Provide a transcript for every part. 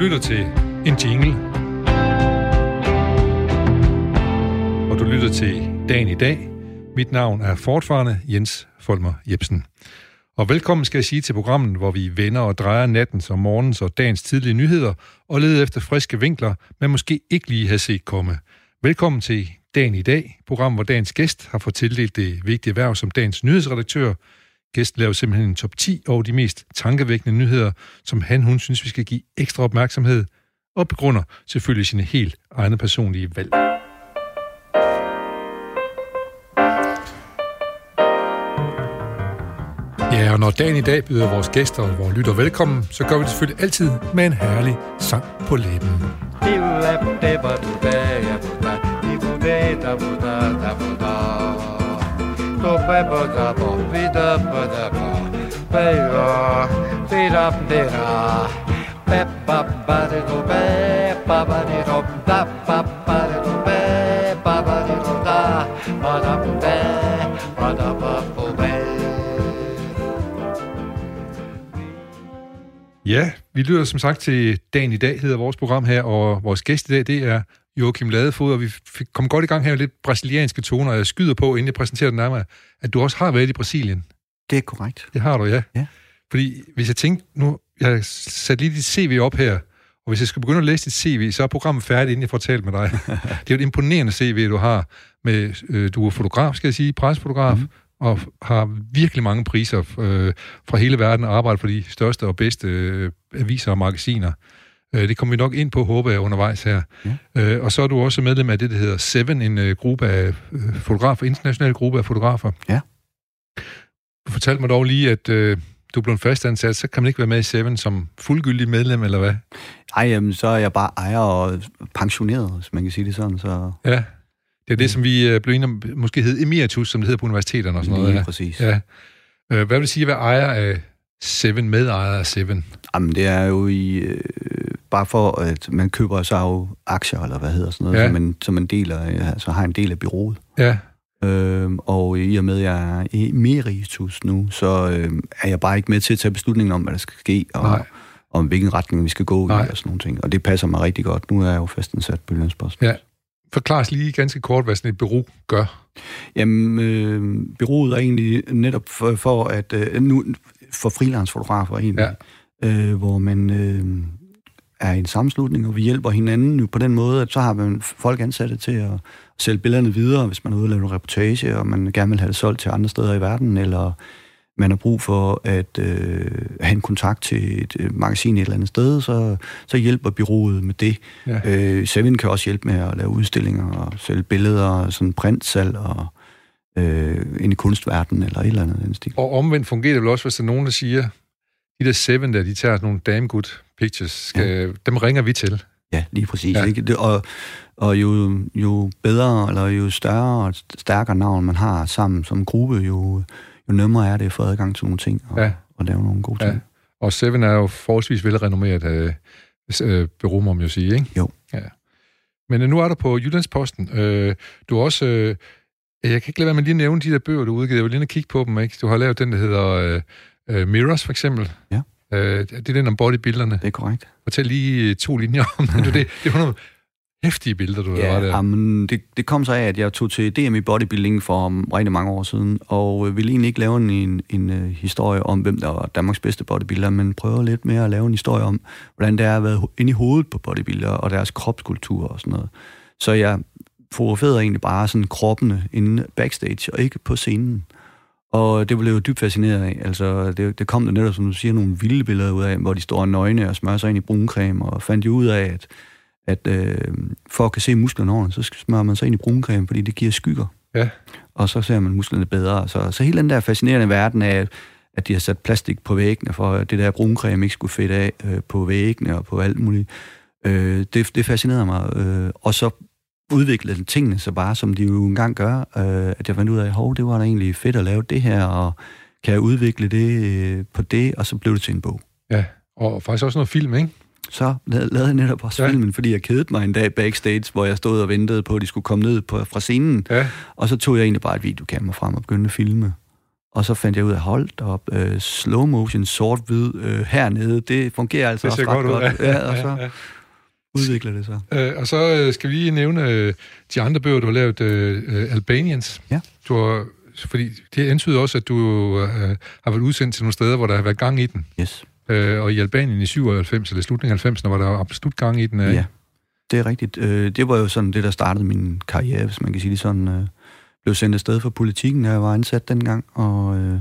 lytter til en jingle. Og du lytter til Dagen i dag. Mit navn er fortfarande Jens Folmer Jebsen. Og velkommen skal jeg sige til programmet, hvor vi vender og drejer nattens og morgens og dagens tidlige nyheder og leder efter friske vinkler, man måske ikke lige har set komme. Velkommen til Dagen i dag, program, hvor dagens gæst har fået tildelt det vigtige erhverv som dagens nyhedsredaktør. Gæst laver simpelthen en top 10 over de mest tankevækkende nyheder, som han, hun synes, vi skal give ekstra opmærksomhed, og begrunder selvfølgelig sine helt egne personlige valg. Ja, og når dagen i dag byder vores gæster og vores lytter velkommen, så gør vi det selvfølgelig altid med en herlig sang på læben. Ja, vi lytter som sagt til Dagen i dag, hedder vores program her, og vores gæst i dag, det er Joachim Ladefod, og vi fik, kom godt i gang her med lidt brasilianske toner, og jeg skyder på, inden jeg præsenterer den nærmere, at du også har været i Brasilien. Det er korrekt. Det har du, ja. Ja. Fordi hvis jeg tænkte, nu, jeg har sat lige dit CV op her, og hvis jeg skal begynde at læse dit CV, så er programmet færdigt, inden jeg får talt med dig. det er jo et imponerende CV, du har. Med, øh, du er fotograf, skal jeg sige, presfotograf, mm. og har virkelig mange priser øh, fra hele verden, og arbejder for de største og bedste øh, aviser og magasiner. Øh, det kommer vi nok ind på, håber jeg, undervejs her. Ja. Øh, og så er du også medlem af det, der hedder Seven, en øh, gruppe af fotografer, international gruppe af fotografer. Ja. Du fortalte mig dog lige, at øh, du blevet fastansat, så kan man ikke være med i Seven som fuldgyldig medlem, eller hvad? Ej, jamen, så er jeg bare ejer og pensioneret, hvis man kan sige det sådan. Så Ja. Det er det, som vi blev enige om, måske hed emeritus, som det hedder på universiteterne og sådan noget. lige Ja. præcis. ja. Hvad vil det sige at være ejer af Seven, medejer af Seven? Jamen, det er jo i... Øh, bare for, at man køber sig jo aktier, eller hvad hedder sådan noget, Ja. som, en, som en del af, ja, så har en del af byrådet. Ja, Øhm, og i og med, at jeg er emeritus nu, så øh, er jeg bare ikke med til at tage beslutningen om, hvad der skal ske, og Nej. om hvilken retning vi skal gå Nej. i, og sådan nogle ting. Og det passer mig rigtig godt. Nu er jeg jo fastansat på Jyllandsposten. ja. Forklar os lige ganske kort, hvad sådan et bureau gør. Jamen, øh, byrådet er egentlig netop for, for at øh, nu for freelance-fotografer egentlig, ja. øh, hvor man øh, er en sammenslutning, og vi hjælper hinanden jo på den måde, at så har man folk ansatte til at sælge billederne videre, hvis man er ude og lave en reportage, og man gerne vil have det solgt til andre steder i verden, eller man har brug for at øh, have en kontakt til et øh, magasin et eller andet sted, så, så hjælper byrådet med det. Ja. Øh, Seven kan også hjælpe med at lave udstillinger og sælge billeder, sådan printsalg og øh, ind i kunstverdenen eller et eller andet den stil. Og omvendt fungerer det vel også, hvis der er nogen, der siger, de der Seven der, de tager nogle damn good pictures, skal, ja. dem ringer vi til. Ja, lige præcis. Ja. Ikke? Det, og og jo, jo bedre, eller jo større og stærkere navn man har sammen som gruppe, jo, jo nemmere er det at få adgang til nogle ting og, Ja. og lave nogle gode ting. Ja. Og Seven er jo forholdsvis velrenommeret øh, øh, bureau, må man jo sige, ikke? Jo. Ja. Men øh, nu er der på Jyllandsposten. Øh, du har også... Øh, jeg kan ikke lade være med lige at nævne de der bøger, du har udgivet. Jeg vil lige og kigge på dem, ikke? Du har lavet den, der hedder øh, øh, Mirrors, for eksempel. Ja. Øh, det er den om bodybuilderne. Det er korrekt. Fortæl lige øh, to linjer om det. Det, det er nogle hæftige billeder, du har der. jamen, det, det kom så af, at jeg tog til DM i bodybuilding for rigtig mange år siden, og øh, ville egentlig ikke lave en, en, en uh, historie om, hvem der var Danmarks bedste bodybuilder, men prøver lidt mere at lave en historie om, hvordan det er at være inde i hovedet på bodybuildere og deres kropskultur og sådan noget. Så jeg fotograferede egentlig bare sådan kroppene inde backstage, og ikke på scenen. Og det blev jo dybt fascineret af. Altså, det, det kom der netop, som du siger, nogle vilde billeder ud af, hvor de står nøgne og smører sig ind i bruncreme, og fandt jo ud af, at, at øh, for at kan se musklerne ordentligt, så smører man sig ind i bruncreme, fordi det giver skygger. Ja. Og så ser man musklerne bedre. Så, så hele den der fascinerende verden af, at, de har sat plastik på væggene, for at det der bruncreme ikke skulle fedte af øh, på væggene og på alt muligt. Øh, det, det fascinerede mig. Øh, og så udviklede tingene så bare, som de jo engang gør, øh, at jeg fandt ud af, hov, det var da egentlig fedt at lave det her, og kan jeg udvikle det øh, på det, og så blev det til en bog. Ja, og faktisk også noget film, ikke? Så lavede jeg netop også Ja. filmen, fordi jeg kedede mig en dag backstage, hvor jeg stod og ventede på, at de skulle komme ned på, fra scenen. Ja. Og så tog jeg egentlig bare et videokamera frem og begyndte at filme. Og så fandt jeg ud af, holdt op, øh, slow motion, sort-hvid øh, hernede, det fungerer altså Det også ret godt godt. ud, ja. ja, og så Ja, ja. Udvikler det sig. Øh, og så øh, skal vi lige nævne øh, de andre bøger, du har lavet, øh, øh, Albanians. Ja. Du har, fordi det antyder også, at du øh, har været udsendt til nogle steder, hvor der har været gang i den. Yes. Øh, og i Albanien i 97, eller slutningen af 90'erne, var der absolut gang i den. Øh. Ja, det er rigtigt. Øh, det var jo sådan det, der startede min karriere, hvis man kan sige det sådan. Øh, blev sendt afsted for politikken, da jeg var ansat dengang, og, øh,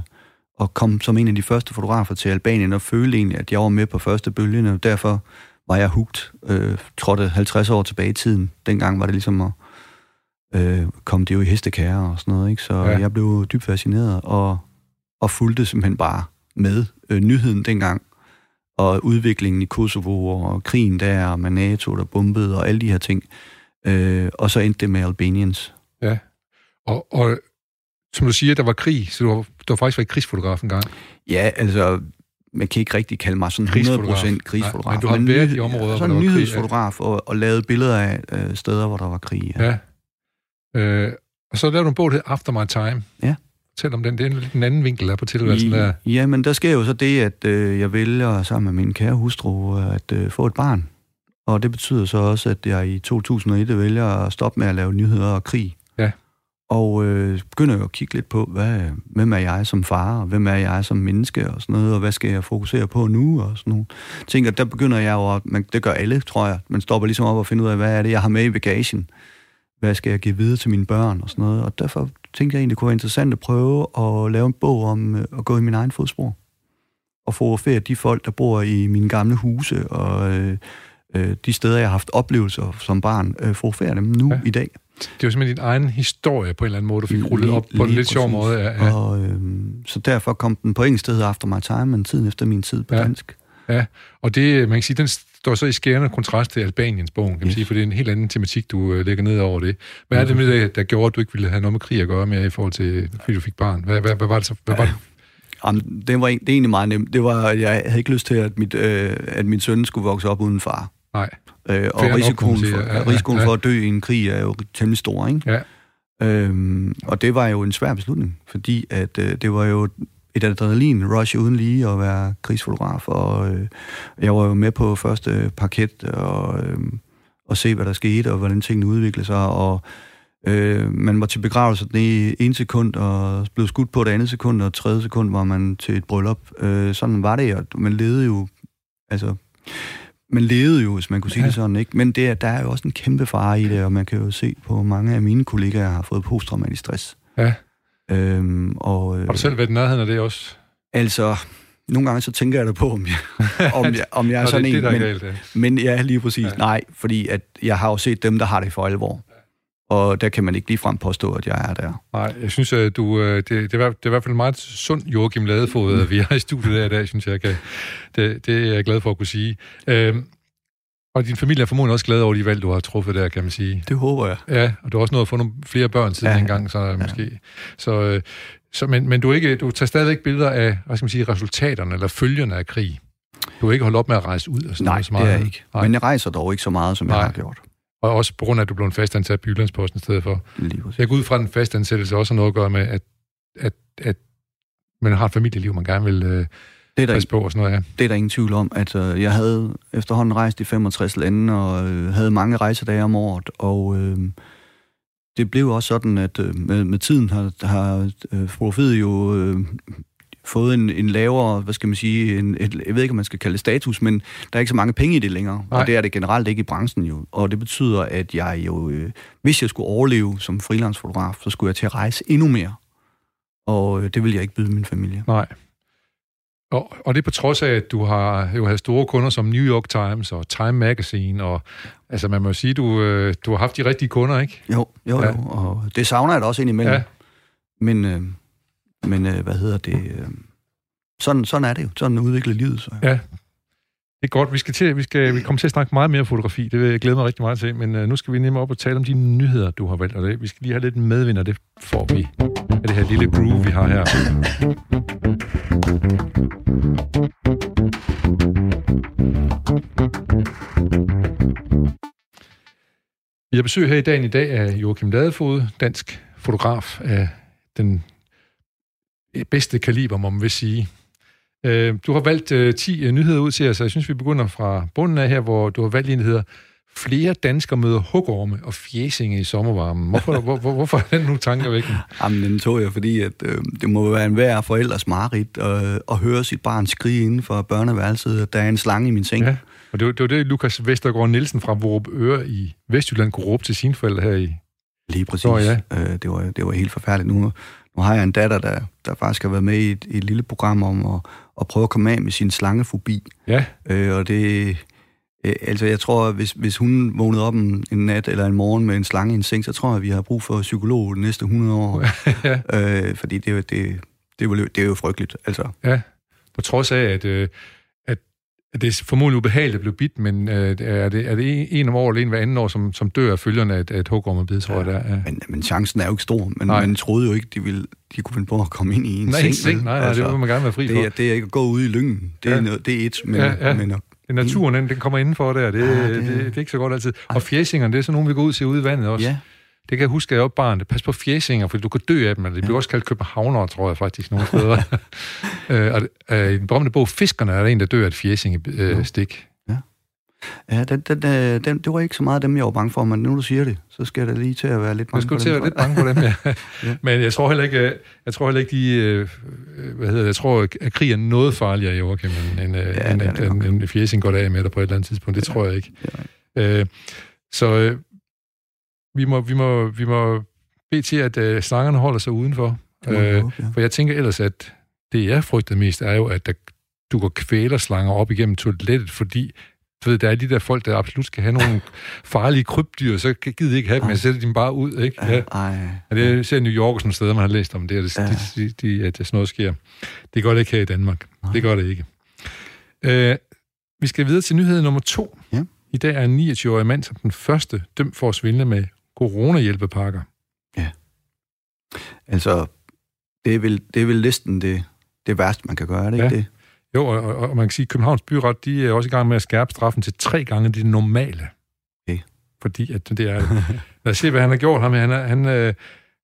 og kom som en af de første fotografer til Albanien, og følte egentlig, at jeg var med på første bølge, og derfor var jeg hugt, øh, trådte 50 år tilbage i tiden. Dengang var det ligesom at øh, komme det jo i hestekære og sådan noget, ikke? så Ja. jeg blev dybt fascineret, og, og fulgte simpelthen bare med øh, nyheden dengang, og udviklingen i Kosovo, og krigen der, og med NATO, der bombede, og alle de her ting. Øh, og så endte det med Albanians. Ja. Og, og som du siger, der var krig, så du har, du har faktisk været krigsfotograf en gang. Ja, altså, man kan ikke rigtig kalde mig sådan 100% Krigsfotograf. Nej, men du har været i områder, hvor der var en krig, ja. nyhedsfotograf, og, og lavet billeder af øh, steder, hvor der var krig. Ja. Ja. Øh, og så lavede du en bog, der After My Time. Ja. Fortæl om den. Det er en lidt en anden vinkel der på tilværelsen der. Ja, men der sker jo så det, at øh, jeg vælger sammen med min kære hustru at øh, få et barn. Og det betyder så også, at jeg i 2001 vælger at stoppe med at lave nyheder og krig. Og øh, begynder jo at kigge lidt på, hvad, hvem er jeg som far, og hvem er jeg som menneske, og sådan noget, og hvad skal jeg fokusere på nu, og sådan nogle ting. Og der begynder jeg jo, at, man, det gør alle, tror jeg, man stopper ligesom op og finder ud af, hvad er det, jeg har med i bagagen. Hvad skal jeg give videre til mine børn, og sådan noget. Og derfor tænkte jeg egentlig, det kunne være interessant at prøve at lave en bog om øh, at gå i min egen fodspor. Og fotografere de folk, der bor i mine gamle huse, og øh, øh, de steder, jeg har haft oplevelser som barn, øh, fotografere dem nu Ja. ja. i dag. Det er jo simpelthen din egen historie på en eller anden måde, du fik rullet op på en lige lidt sjov måde. Ja, ja. Og, øh, så derfor kom den på engelsk sted After My Time, men tiden efter min tid på Ja. ja. dansk. ja. Og det, man kan sige, den står så i skærende kontrast til Albaniens bogen, kan man Yes. sige, for det er en helt anden tematik, du øh, lægger ned over det. Hvad er det med det, der gjorde, at du ikke ville have noget med krig at gøre med i forhold til, fordi du fik barn? Hvad, hvad, hvad var det så? Hvad var det? Jamen, det, var, det er egentlig meget nemt. Det var, jeg havde ikke lyst til, at, mit, øh, at min søn skulle vokse op uden far. Nej. Øh, og risikoen, for, Ja, ja, risikoen ja. for at dø i en krig er jo temmelig stor, ikke? Ja. Øhm, og det var jo en svær beslutning, fordi at øh, det var jo et adrenalin-rush uden lige at være krigsfotograf, og øh, jeg var jo med på første parket og, øh, og se, hvad der skete, og hvordan tingene udviklede sig, og øh, man var til begravelse den i en sekund, og blev skudt på det andet sekund, og tredje sekund var man til et bryllup. Øh, sådan var det, og man levede jo, altså, man levede jo, hvis man kunne sige Ja. det sådan, ikke? Men det, er- der er jo også en kæmpe fare i det, og man kan jo se på mange af mine kollegaer, der har fået posttraumatisk stress. Ja. Øhm, og, øh, Har du selv været i nærheden af det også? Altså, nogle gange så tænker jeg da på, om jeg, om jeg, om jeg er Nå, sådan det, det, en, der er men, galt, ja. men ja, lige præcis. Ja. Nej, fordi at jeg har jo set dem, der har det for alvor. Og der kan man ikke ligefrem påstå, at jeg er der. Nej, jeg synes, at du, øh, det, det, er, det er i hvert fald meget sund Joachim Ladefod, at vi har i studiet der i dag, synes jeg. Kan, det, det er jeg glad for at kunne sige. Øhm, og din familie er formodentlig også glad over de valg, du har truffet der, kan man sige. Det håber jeg. Ja, og du har også nået at få nogle flere børn siden ja. Dengang, så ja. måske. Så, øh, så, men, men du, er ikke, du tager stadigvæk billeder af, hvad skal man sige, resultaterne eller følgerne af krig. Du har ikke holdt op med at rejse ud og sådan Nej, noget så det meget. er jeg ikke. Nej. Men jeg rejser dog ikke så meget, som Nej. jeg har gjort. Og også på grund af, at du blev en fastansat på Jyllandsposten i stedet for. Jeg går ud fra, at en fastansættelse også har noget at gøre med, at, at, at man har et familieliv, man gerne vil øh, Det er, der, passe på og sådan noget. Ja. det er der ingen tvivl om. at øh, jeg havde efterhånden rejst i 65 lande, og øh, havde mange rejsedage om året, og øh, det blev også sådan, at øh, med, med tiden har, har øh, jo øh, fået en, en lavere, hvad skal man sige, en, et, jeg ved ikke, om man skal kalde det status, men der er ikke så mange penge i det længere, Nej. og det er det generelt ikke i branchen jo. Og det betyder, at jeg jo, øh, hvis jeg skulle overleve som freelancefotograf, så skulle jeg til at rejse endnu mere. Og øh, det vil jeg ikke byde min familie. Nej. Og, og det på trods af, at du har jo havde store kunder som New York Times og Time Magazine, og altså man må jo sige, du, øh, du har haft de rigtige kunder, ikke? Jo, jo, Ja. jo, og det savner jeg da også indimellem. Ja. Men, øh, men øh, hvad hedder det? Øh, sådan, sådan er det jo. Sådan udvikler livet sig. Ja. Det er godt. Vi skal, til, vi skal vi kommer til at snakke meget mere fotografi. Det vil jeg glæde mig rigtig meget til. Men øh, nu skal vi nemmere op og tale om de nyheder, du har valgt. Og det, vi skal lige have lidt medvind, og det får vi af det her lille groove, vi har her. Vi har besøg her i dagen i dag af Joachim Ladefod, dansk fotograf af den bedste kaliber, må man vil sige. Øh, du har valgt øh, 10 øh, nyheder ud til os, så jeg synes, vi begynder fra bunden af her, hvor du har valgt en, der hedder Flere danskere møder hugorme og fjesinge i sommervarmen. Hvorfor, hvor, hvor, hvorfor er den nu tankevækkende? Jamen, den tog jeg, fordi at, øh, det må være en hver forældres mareridt øh, at høre sit barn skrige inden for børneværelset, at der er en slange i min seng. Ja, og det var det, var det Lukas Vestergaard Nielsen fra Vorup Øre i Vestjylland kunne råbe til sine forældre her i Lige præcis. Så, ja. øh, det, var, det var helt forfærdeligt. Nu, nu har jeg en datter, der, der faktisk har været med i et, et lille program om at, at prøve at komme af med sin slangefobi. Ja. Øh, og det... Øh, altså, jeg tror, hvis, hvis hun vågnede op en, en nat eller en morgen med en slange i en seng, så tror jeg, vi har brug for psykolog de næste 100 år. ja. øh, fordi det, det, det, det, det er jo frygteligt, altså. Ja, på trods af, at... Øh det er formodentlig ubehageligt at blive bidt, men øh, er, det, er det en om året eller en hver anden år, som, som dør af følgerne af et, et hugormebid, tror ja, jeg, det er. Ja. Men, men chancen er jo ikke stor, men man troede jo ikke, de, ville, de kunne finde på at komme ind i en nej, seng. seng nej, nej, altså, det vil man gerne være fri det, for. Det er ikke at gå ud i lyngen, det, ja. er, noget, det er et, men, ja, ja. men at, det naturen, den, den kommer indenfor der, det, ja, det, det, det, er ikke så godt altid. Og fjæsingerne, det er sådan nogle, vi går ud til ude i vandet også. Ja. Det kan jeg huske, at jeg var barn. Pas på fjæsinger, for du kan dø af dem. Det bliver ja. også kaldt københavner, tror jeg faktisk, nogle steder. øh, og, øh, I den berømte bog Fiskerne er der en, der dør af et fjæsingestik. Øh, Ja, den, den, øh, den, det var ikke så meget dem, jeg var bange for, men nu du siger det, så skal jeg da lige til at være lidt bange dem. Jeg skulle til at være lidt bange for dem, ja. ja. Men jeg tror heller ikke, øh, jeg tror heller ikke de, øh, hvad hedder det, jeg tror, at krig er noget farligere i Joachim, end, end, ja, end, end, end, end fjæsing går af med dig på et eller andet tidspunkt. Det ja. tror jeg ikke. Ja. Øh, så øh, vi, må, vi, må, vi må bede til, at øh, slangerne holder sig udenfor. Øh, håbe, ja. For jeg tænker ellers, at det, jeg frygter mest, er jo, at der, du går kvælerslanger op igennem toilettet, fordi du ved, der er de der folk, der absolut skal have nogle farlige krybdyr, så gider de ikke have dem, jeg sætter dem bare ud, ikke? Ja. Ej. Ja, det ser New York sådan steder, man har læst om det, at, ja. de, de, at sådan noget sker. Det gør det ikke her i Danmark. Ej. Det gør det ikke. Uh, vi skal videre til nyhed nummer to. Ja. I dag er en 29-årig mand som den første dømt for at svindle med coronahjælpepakker. Ja. Altså, det er vel, det er vel næsten det, det værste, man kan gøre, er det ja. ikke det? Jo, og, og man kan sige, at Københavns Byret, de er også i gang med at skærpe straffen til tre gange det normale. Okay. Fordi at det er... lad os se, hvad han har gjort. Ham. Han, er, han, øh,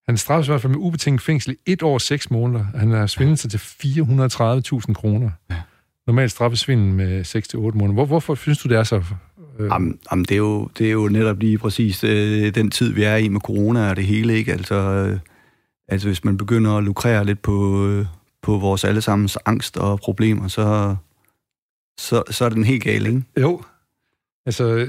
han straffes i hvert fald med ubetinget fængsel i et år seks måneder. Han har svindlet sig til 430.000 kroner. Ja. Normalt straffes svindel med 6 til otte måneder. Hvor, hvorfor synes du, det er så... Øh... Jamen, jamen det, er jo, det er jo netop lige præcis øh, den tid, vi er i med corona og det hele, ikke? Altså, øh, altså hvis man begynder at lukrere lidt på... Øh, på vores allesammens angst og problemer, så, så, så er den helt gal, ikke? Jo. Altså,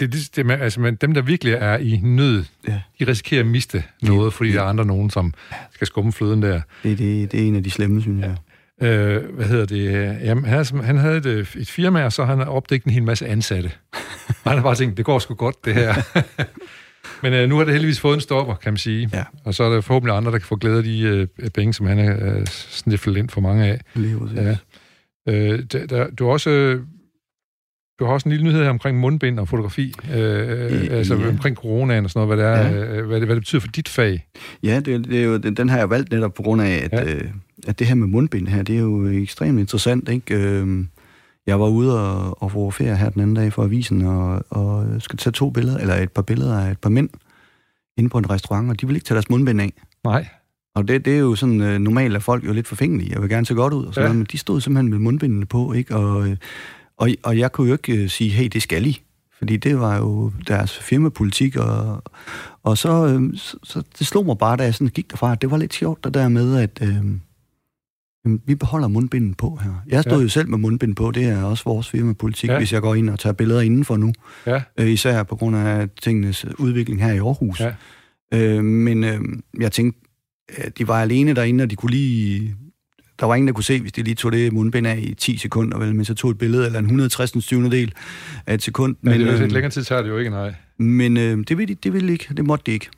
det, det, det, altså men dem, der virkelig er i nød, ja. de risikerer at miste noget, fordi ja. der er andre nogen, som skal skumme fløden der. Det, det, det er en af de slemme, synes jeg. Ja. Øh, hvad hedder det? Jamen, han, han havde et, et firma, og så han opdækket en hel masse ansatte. og han har bare tænkt, det går sgu godt, det her. Men øh, nu har det heldigvis fået en stopper, kan man sige. Ja. Og så er der forhåbentlig andre, der kan få glæde af de øh, penge, som han har øh, snifflet ind for mange af. Lige ja. øh, der, der, du også... Øh, du har også en lille nyhed her omkring mundbind og fotografi, øh, I, altså ja. omkring coronaen og sådan noget, hvad det, er, ja. øh, hvad, det, hvad det betyder for dit fag. Ja, det, det er jo, den, den har jeg valgt netop på grund af, at, ja. øh, at det her med mundbind her, det er jo ekstremt interessant, ikke? Øh, jeg var ude og, og fotografere her den anden dag for avisen, og, og skal tage to billeder, eller et par billeder af et par mænd inde på en restaurant, og de vil ikke tage deres mundbind af. Nej. Og det, det er jo sådan, uh, normalt at folk jo lidt forfængelige. Jeg vil gerne se godt ud, og sådan ja. noget, men de stod simpelthen med mundbindene på, ikke? Og, øh, og, og jeg kunne jo ikke uh, sige, hey, det skal I. Fordi det var jo deres firmapolitik, og, og så, uh, så, så det slog mig bare, da jeg sådan gik derfra, at det var lidt sjovt, der der med, at... Jamen, vi beholder mundbinden på her. Jeg stod ja. jo selv med mundbinden på, det er også vores firmapolitik, ja. hvis jeg går ind og tager billeder indenfor nu. Ja. Øh, især på grund af tingenes udvikling her i Aarhus. Ja. Øh, men øh, jeg tænkte, at de var alene derinde, og de kunne lige... Der var ingen, der kunne se, hvis de lige tog det mundbind af i 10 sekunder, vel, men så tog et billede, eller en 160. 20. del af et sekund. Ja, men, det er øh, længere tid tager det jo ikke, nej. Men øh, det ville de, det ville de ikke, det måtte de ikke.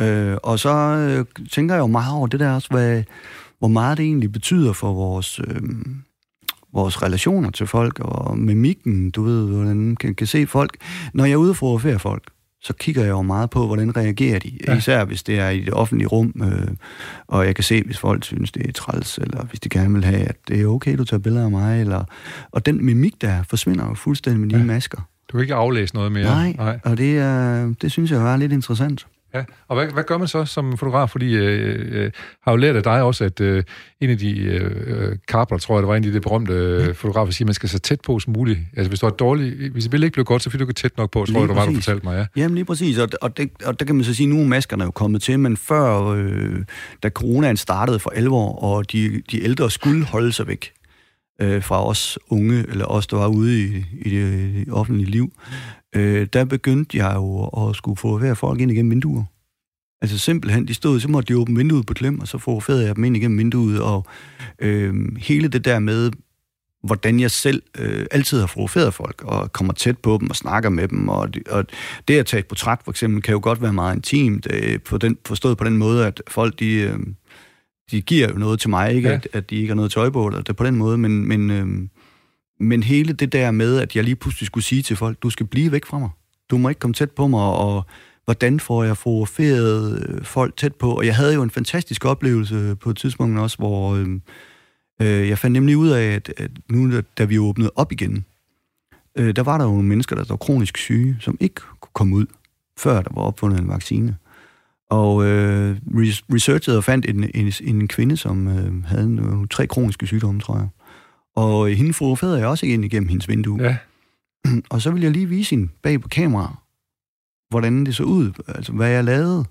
Øh, og så øh, tænker jeg jo meget over det der også, hvad hvor meget det egentlig betyder for vores, øh, vores relationer til folk, og mimikken, du ved, hvordan man kan, kan se folk. Når jeg er ude og fotografere folk, så kigger jeg jo meget på, hvordan reagerer de. Ja. Især hvis det er i det offentlige rum, øh, og jeg kan se, hvis folk synes, det er træls, eller hvis de gerne vil have, at det er okay, du tager billeder af mig. Eller, og den mimik, der forsvinder jo fuldstændig med de ja. masker. Du kan ikke aflæse noget mere. Nej, Nej. og det, er, det synes jeg var lidt interessant. Ja, og hvad, hvad gør man så som fotograf? Fordi øh, øh, har jo lært af dig også, at øh, en af de øh, Karpler, tror jeg, det var en af de berømte øh, fotografer, siger, at man skal så tæt på som muligt. Altså hvis du er dårlig, hvis det ikke blev godt, så fik du ikke tæt nok på, tror jeg, du var, du fortalte mig, ja. Jamen lige præcis, og, og, det, og der kan man så sige, nu er maskerne jo kommet til, men før, øh, da coronaen startede for alvor, og de, de ældre skulle holde sig væk, øh, fra os unge, eller os, der var ude i, i det offentlige liv, øh, der begyndte jeg jo at skulle få hver folk ind igennem vinduer. Altså simpelthen, de stod, så måtte de åbne vinduet på klem, og så fotograferede jeg dem ind igennem vinduet, og øh, hele det der med, hvordan jeg selv øh, altid har fotograferet folk, og kommer tæt på dem og snakker med dem, og, og det at tage et portræt, for eksempel, kan jo godt være meget intimt, øh, på den, forstået på den måde, at folk, de... Øh, de giver jo noget til mig, ikke? Ja. At, at de ikke har noget tøj på, eller det på den måde, men, men, øhm, men hele det der med, at jeg lige pludselig skulle sige til folk, du skal blive væk fra mig. Du må ikke komme tæt på mig, og hvordan får jeg fotograferet øh, folk tæt på? Og jeg havde jo en fantastisk oplevelse på et tidspunkt også, hvor øh, øh jeg fandt nemlig ud af, at, at nu da vi åbnede op igen, øh, der var der jo nogle mennesker, der var kronisk syge, som ikke kunne komme ud, før der var opfundet en vaccine. Og øh, researchede og fandt en, en, en kvinde, som øh, havde nogle, øh, tre kroniske sygdomme, tror jeg. Og hende fotograferede jeg også ind igennem hendes vindue. Ja. Og så ville jeg lige vise hende bag på kamera, hvordan det så ud, altså hvad jeg lavede.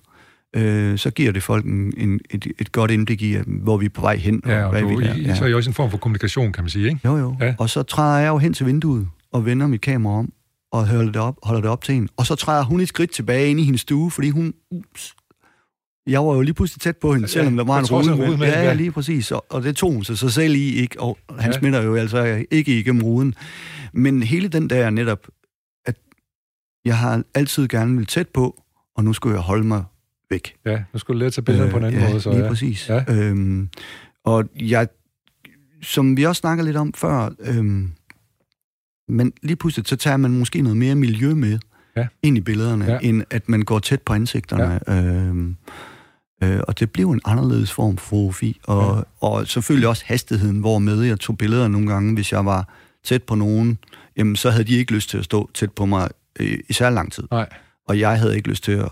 Øh, så giver det folk en, en, et, et godt indblik i, hvor vi er på vej hen. Ja, og, og hvad du, vi er. Ja. så er det også en form for kommunikation, kan man sige, ikke? Jo, jo. Ja. Og så træder jeg jo hen til vinduet og vender mit kamera om og holder det op, holder det op til hende. Og så træder hun et skridt tilbage ind i hendes stue, fordi hun, ups, jeg var jo lige pludselig tæt på hende, selvom der var en rude med. med. Ja, ja, lige præcis. Og, og det tog hun sig, så selv i, ikke, og han ja. smitter jo altså ikke igennem ruden. Men hele den der netop, at jeg har altid gerne vil tæt på, og nu skulle jeg holde mig væk. Ja, nu skulle du lære at tage billeder øh, på en anden ja, måde. Så, lige ja. præcis. Ja. Øhm, og jeg, som vi også snakker lidt om før, øhm, men lige pludselig, så tager man måske noget mere miljø med ja. ind i billederne, ja. end at man går tæt på ansigterne. Ja. Øhm, Øh, og det blev en anderledes form for fotografi. Og, ja. og selvfølgelig også hastigheden, hvor med jeg tog billeder nogle gange, hvis jeg var tæt på nogen, jamen så havde de ikke lyst til at stå tæt på mig øh, i særlig lang tid. Nej. Og jeg havde ikke lyst til at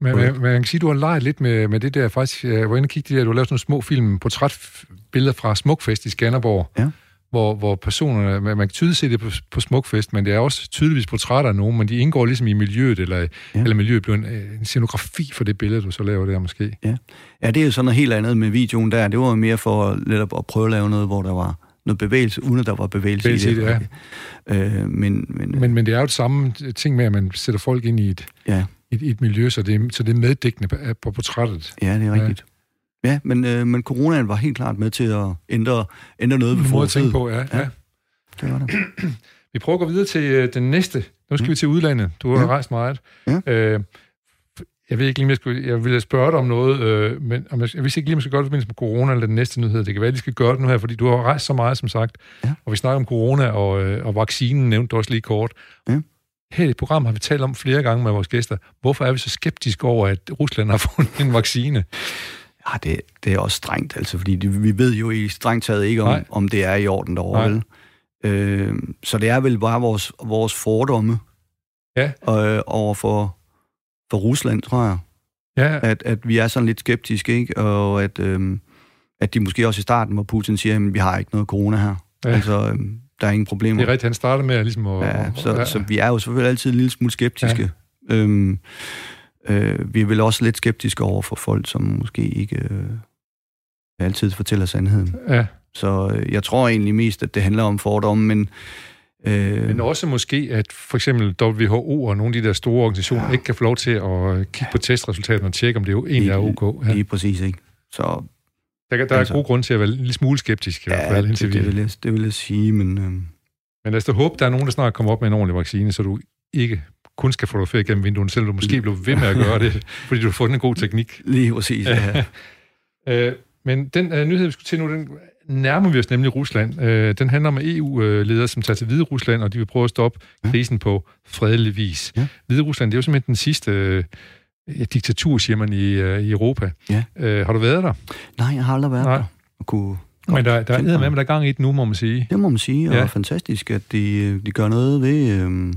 men, men, man kan sige, at du har leget lidt med, med det der, faktisk, jeg var inde og kigge, der, du har lavet sådan nogle små film, portrætbilleder fra Smukfest i Skanderborg. Ja hvor, hvor personerne, man, man kan tydeligt se det på, på Smukfest, men det er også tydeligvis portrætter af nogen, men de indgår ligesom i miljøet, eller, ja. eller miljøet bliver en, en scenografi for det billede, du så laver der måske. Ja. ja, det er jo sådan noget helt andet med videoen der. Det var mere for lidt at prøve at lave noget, hvor der var noget bevægelse, uden at der var bevægelse, bevægelse i det. Ja. øh, men, men, men, men det er jo det samme ting med, at man sætter folk ind i et, ja. et, et miljø, så det, så det er meddækkende på, på portrættet. Ja, det er rigtigt. Ja. Men, øh, men coronaen var helt klart med til at ændre, ændre noget ved fotografiet. på, ja. ja. ja. Det var det. vi prøver at gå videre til øh, den næste. Nu skal ja. vi til udlandet. Du har ja. rejst meget. Ja. Øh, jeg ved ikke lige, om jeg, skulle, jeg ville spørge dig om noget, øh, men om jeg, jeg vidste ikke lige, om jeg skal gøre det med corona eller den næste nyhed. Det kan være, at de skal gøre det nu her, fordi du har rejst så meget, som sagt. Ja. Og vi snakker om corona og, øh, og vaccinen, nævnte du også lige kort. Ja. Her i program har vi talt om flere gange med vores gæster, hvorfor er vi så skeptiske over, at Rusland har fundet en vaccine? Ja, det, det er også strengt, altså, fordi det, vi ved jo i strengt taget ikke, om, om det er i orden derovre, vel? Øh, så det er vel bare vores, vores fordomme ja. øh, over for, for Rusland, tror jeg. Ja. At, at vi er sådan lidt skeptiske, ikke? Og at, øh, at de måske også i starten, hvor Putin siger, at vi har ikke noget corona her. Ja. Altså, øh, der er ingen problemer. Det er rigtigt, han starter med ligesom at... Ja, så, ja. så vi er jo selvfølgelig altid en lille smule skeptiske. Ja. Øhm, Øh, vi er vel også lidt skeptiske over for folk, som måske ikke øh, altid fortæller sandheden. Ja. Så øh, jeg tror egentlig mest, at det handler om fordomme, men... Øh, men også måske, at for eksempel WHO og nogle af de der store organisationer ja. ikke kan få lov til at kigge på testresultaterne og tjekke, om det jo egentlig er ok. Ja. Lige præcis, ikke? Så, der, der altså, er god grund til at være lidt smule skeptisk i ja, hvert fald. Det, det, vil jeg, det vil jeg sige, men... Øh, men lad os da håbe, der er nogen, der snart kommer op med en ordentlig vaccine, så du ikke kun skal fotografere gennem vinduerne, selvom du måske blev ved med at gøre det, fordi du har fundet en god teknik. Lige præcis, ja. øh, men den uh, nyhed, vi skulle til nu, den nærmer vi os nemlig Rusland. Uh, den handler om EU-ledere, som tager til Hvide Rusland, og de vil prøve at stoppe ja. krisen på fredelig vis. Ja. Hvide Rusland, det er jo simpelthen den sidste uh, diktatur, siger man, i, uh, i Europa. Ja. Uh, har du været der? Nej, jeg har aldrig været Nej. der. kunne men der, der er med, med der er gang i det nu, må man sige. Det må man sige, og ja. fantastisk, at de, de gør noget ved... Øh,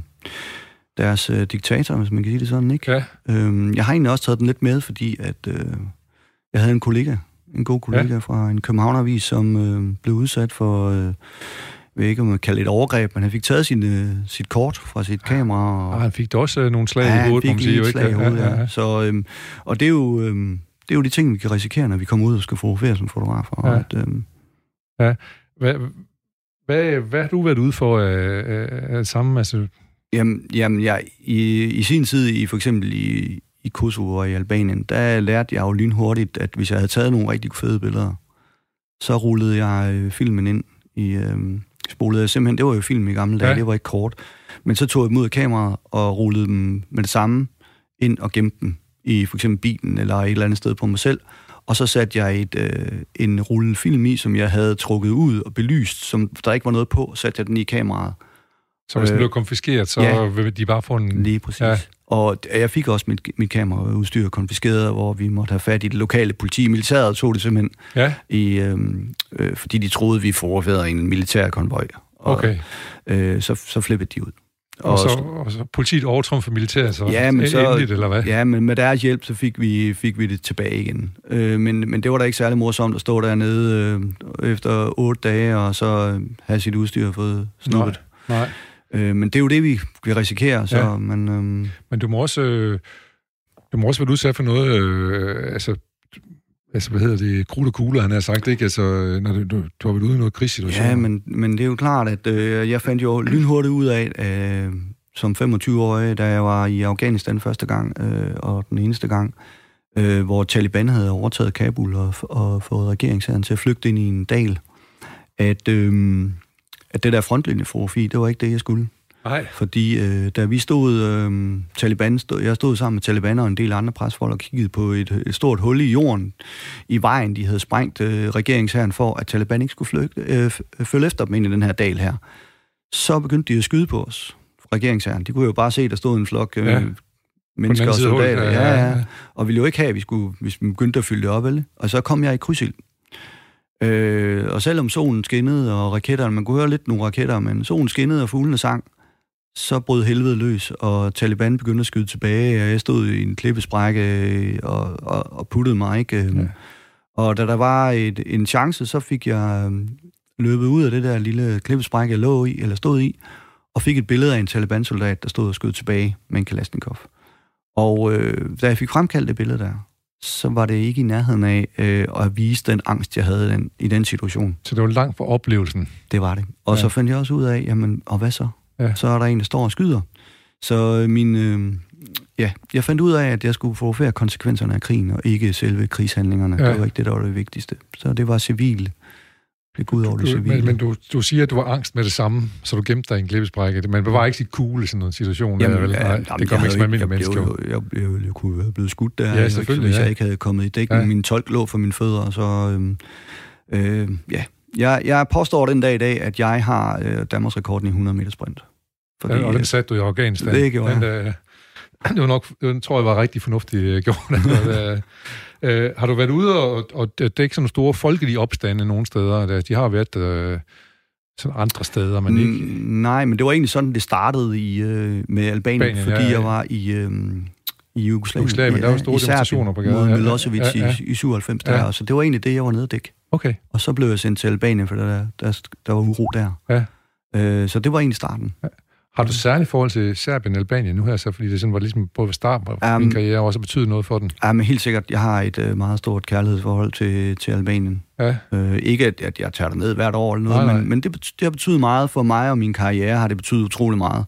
deres øh, diktator, hvis man kan sige det sådan, ikke? Ja. Øhm, jeg har egentlig også taget den lidt med, fordi at øh, jeg havde en kollega, en god kollega ja. fra en Københavneravis, som øh, blev udsat for, øh, jeg ved ikke om man kalde det et overgreb, men han fik taget sin, øh, sit kort fra sit kamera. Og Og, han fik da også øh, nogle slag ja, i hovedet, man sige. et ikke? slag i hovedet, ja. ja. Så, øhm, og det er jo... Øhm, det er jo de ting, vi kan risikere, når vi kommer ud og skal fotografere som fotografer. Ja. Ja. At, øhm, Hvad, hvad, hvad har du været ude for af, af, af samme? Altså, Jamen, jamen jeg, i, i sin tid, i for eksempel i, i Kosovo og i Albanien, der lærte jeg jo lynhurtigt, at hvis jeg havde taget nogle rigtig fede billeder, så rullede jeg øh, filmen ind i... Øh, spolede jeg simpelthen, det var jo film i gamle dage, Ja. det var ikke kort. Men så tog jeg dem ud af kameraet og rullede dem med det samme ind og gemte dem i for eksempel bilen eller et eller andet sted på mig selv. Og så satte jeg et, øh, en rullende film i, som jeg havde trukket ud og belyst, som der ikke var noget på, satte jeg den i kameraet. Så hvis den Øh, blev konfiskeret, så ja. vil de bare få en... Lige præcis. Ja. Og jeg fik også mit, mit kameraudstyr konfiskeret, hvor vi måtte have fat i det lokale politi. Militæret tog det simpelthen, Ja, i, øhm, øh, fordi de troede, vi forårede en militær konvoj. Og, okay. Øh, så, så flippede de ud. Og, så, og så politiet overtrumfer militæret, så Ja, men så- endeligt, eller hvad? Ja, men med deres hjælp, så fik vi, fik vi det tilbage igen. Øh, men, men det var da ikke særlig morsomt at stå dernede øh, efter otte dage, og så øh, have sit udstyr fået snuppet. Nej. Øh, men det er jo det, vi, vi risikerer. Så, Ja. men, øh, Men du må også, øh, du må også være udsat for noget, øh, altså, altså, hvad hedder det, krudt og kugler, han har sagt, ikke? Altså, når du, du, du har været ude i noget krigssituation. Ja, men, men det er jo klart, at øh, jeg fandt jo lynhurtigt ud af, øh, som 25-årig, da jeg var i Afghanistan første gang, øh, og den eneste gang, øh, hvor Taliban havde overtaget Kabul og, og fået regeringsherren til at flygte ind i en dal, at, øh, at det der frontlinjefotografi, det var ikke det, jeg skulle. Nej. Fordi øh, da vi stod, øh, Taliban stod, jeg stod sammen med Taliban og en del andre presfolk og kiggede på et, et stort hul i jorden i vejen, de havde sprængt øh, regeringsherren for, at Taliban ikke skulle flygte, øh, f- følge efter dem ind i den her dal her. Så begyndte de at skyde på os, regeringsherren. De kunne jo bare se, der stod en flok øh, Ja. ja. Mennesker og hullet, soldater. Ja, ja. Og ville jo ikke have, at vi skulle, hvis vi begyndte at fylde det op, eller? Og så kom jeg i krydsild. Øh, og selvom solen skinnede, og raketterne, man kunne høre lidt nogle raketter, men solen skinnede, og fuglene sang, så brød helvede løs, og Taliban begyndte at skyde tilbage, og jeg stod i en klippesprække øh, og, og, og puttede mig, ikke? Ja. Ja. Og da der var et, en chance, så fik jeg øh, løbet ud af det der lille klippesprække, jeg lå i, eller stod i, og fik et billede af en Taliban-soldat, der stod og skød tilbage med en Kalashnikov. Og øh, da jeg fik fremkaldt det billede der, så var det ikke i nærheden af øh, at vise den angst, jeg havde i den, i den situation. Så det var langt fra oplevelsen. Det var det. Og Ja. så fandt jeg også ud af, jamen, og hvad så? Ja. Så er der en, der står og skyder. Så øh, min, øh, ja, jeg fandt ud af, at jeg skulle fotografere konsekvenserne af krigen, og ikke selve krigshandlingerne. Ja. Det var ikke det, der var det vigtigste. Så det var civil. Det gik ud over det civile. men, men du, du siger, at du var angst med det samme, så du gemte dig i en klippesprække. Man bevarer ikke sit kugle i sådan en situation. Jamen, der, vel? Nej, jamen, det kommer ikke som jeg almindelig jeg, menneske. jo- jeg, jeg, jeg, jeg kunne være blevet skudt der, Ja, ikke? selvfølgelig, hvis ja. jeg ikke havde kommet i dækning. Ja. Min tolk lå for mine fødder, så øhm, øh, ja. Jeg, jeg påstår den dag i dag, at jeg har øh, Danmarks rekorden i 100 meter sprint. Fordi, Ja, og den satte du i Afghanistan. Det gjorde den, øh, det var nok, tror jeg var rigtig fornuftigt øh, gjort. Altså, øh, har du været ude og, og dække sådan nogle store folkelige opstande nogle steder? Der, de har været øh, sådan andre steder, men ikke... Mm, Nej, men det var egentlig sådan, det startede i, øh, med Albanien, Albanien, fordi ja, ja. jeg var i, øh, i Jugoslavien. Jugoslavien, der var store Serbien, demonstrationer på gaden, Mod ja. Milosevic Ja, ja. i, i 97 Ja. der, og så det var egentlig det, jeg var nede at dække. Okay, Og så blev jeg sendt til Albanien, for der, der, der var uro der. Ja. Øh, så det var egentlig starten. Har du særligt forhold til Serbien og Albanien nu her, så, fordi det sådan var ligesom både ved starten på Um, din karriere, og også betydet noget for den? Ja, men helt sikkert, jeg har et øh, meget stort kærlighedsforhold til, til Albanien. Ja, Øh, ikke at, at jeg tager ned hvert år eller noget, Nej, nej. men, men det, det har betydet meget for mig og min karriere, har det betydet utrolig meget.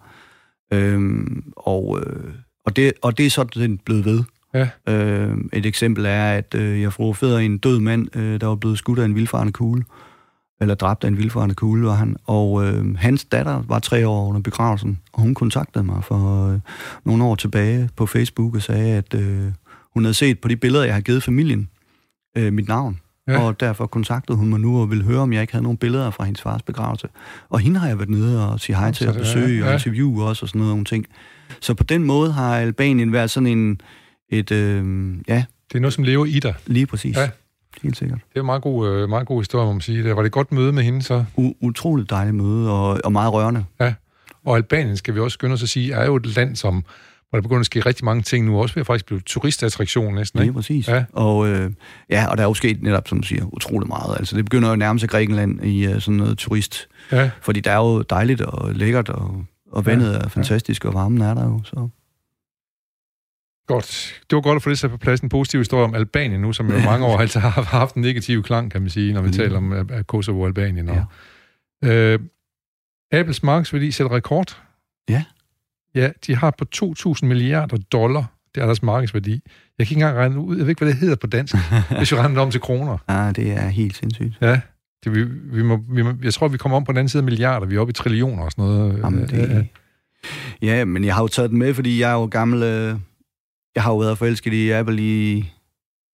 Øhm, og, øh, og, det, og det er sådan blevet ved. ja, Øh, et eksempel er, at øh, jeg fotograferede en død mand, øh, der var blevet skudt af en vildfarende kugle, eller dræbt af en vildfarende kugle, var han. Og øh, hans datter var tre år under begravelsen, og hun kontaktede mig for øh, nogle år tilbage på Facebook og sagde, at øh, hun havde set på de billeder, jeg har givet familien, øh, mit navn. Ja. Og derfor kontaktede hun mig nu og ville høre, om jeg ikke havde nogle billeder fra hendes fars begravelse. Og hende har jeg været nede og sige hej til og besøge ja. og interviewe også og sådan noget nogle ting. Så på den måde har Albanien været sådan en, et, øh, ja, det er noget, som lever i dig. lige præcis. Ja. Ja. Helt sikkert. Det er en meget god, øh, meget god historie, må man sige. Det var det et godt møde med hende, så? U- utroligt dejligt møde og, og meget rørende. Ja. Og Albanien, skal vi også skynde os at sige, er jo et land, som hvor der begynder at ske rigtig mange ting nu, også ved at faktisk blive turistattraktion næsten, ikke? Ja, præcis. Ja. Og, øh, ja, og der er jo sket netop, som du siger, utrolig meget. Altså, det begynder jo at nærme sig Grækenland i uh, sådan noget turist. Ja. Fordi der er jo dejligt og lækkert, og, og vandet ja. er fantastisk, og varmen er der jo, så... Godt. Det var godt at få det sat på plads. En positiv historie om Albanien nu, som jo mange år altid har haft en negativ klang, kan man sige, når vi mm. taler om Kosovo og Albanien. Og, ja. øh, Apples markedsværdi sætter rekord. Ja. Ja, de har på 2.000 milliarder dollar, det er deres markedsværdi. Jeg kan ikke engang regne ud, jeg ved ikke, hvad det hedder på dansk, hvis vi regner det om til kroner. Ja, det er helt sindssygt. Ja, det, vi, vi må, vi må, jeg tror, vi kommer om på den anden side af milliarder. Vi er oppe i trillioner og sådan noget. Jamen, det, ja. ja, men jeg har jo taget den med, fordi jeg er jo gammel... Øh, jeg har jo været forelsket i Apple i...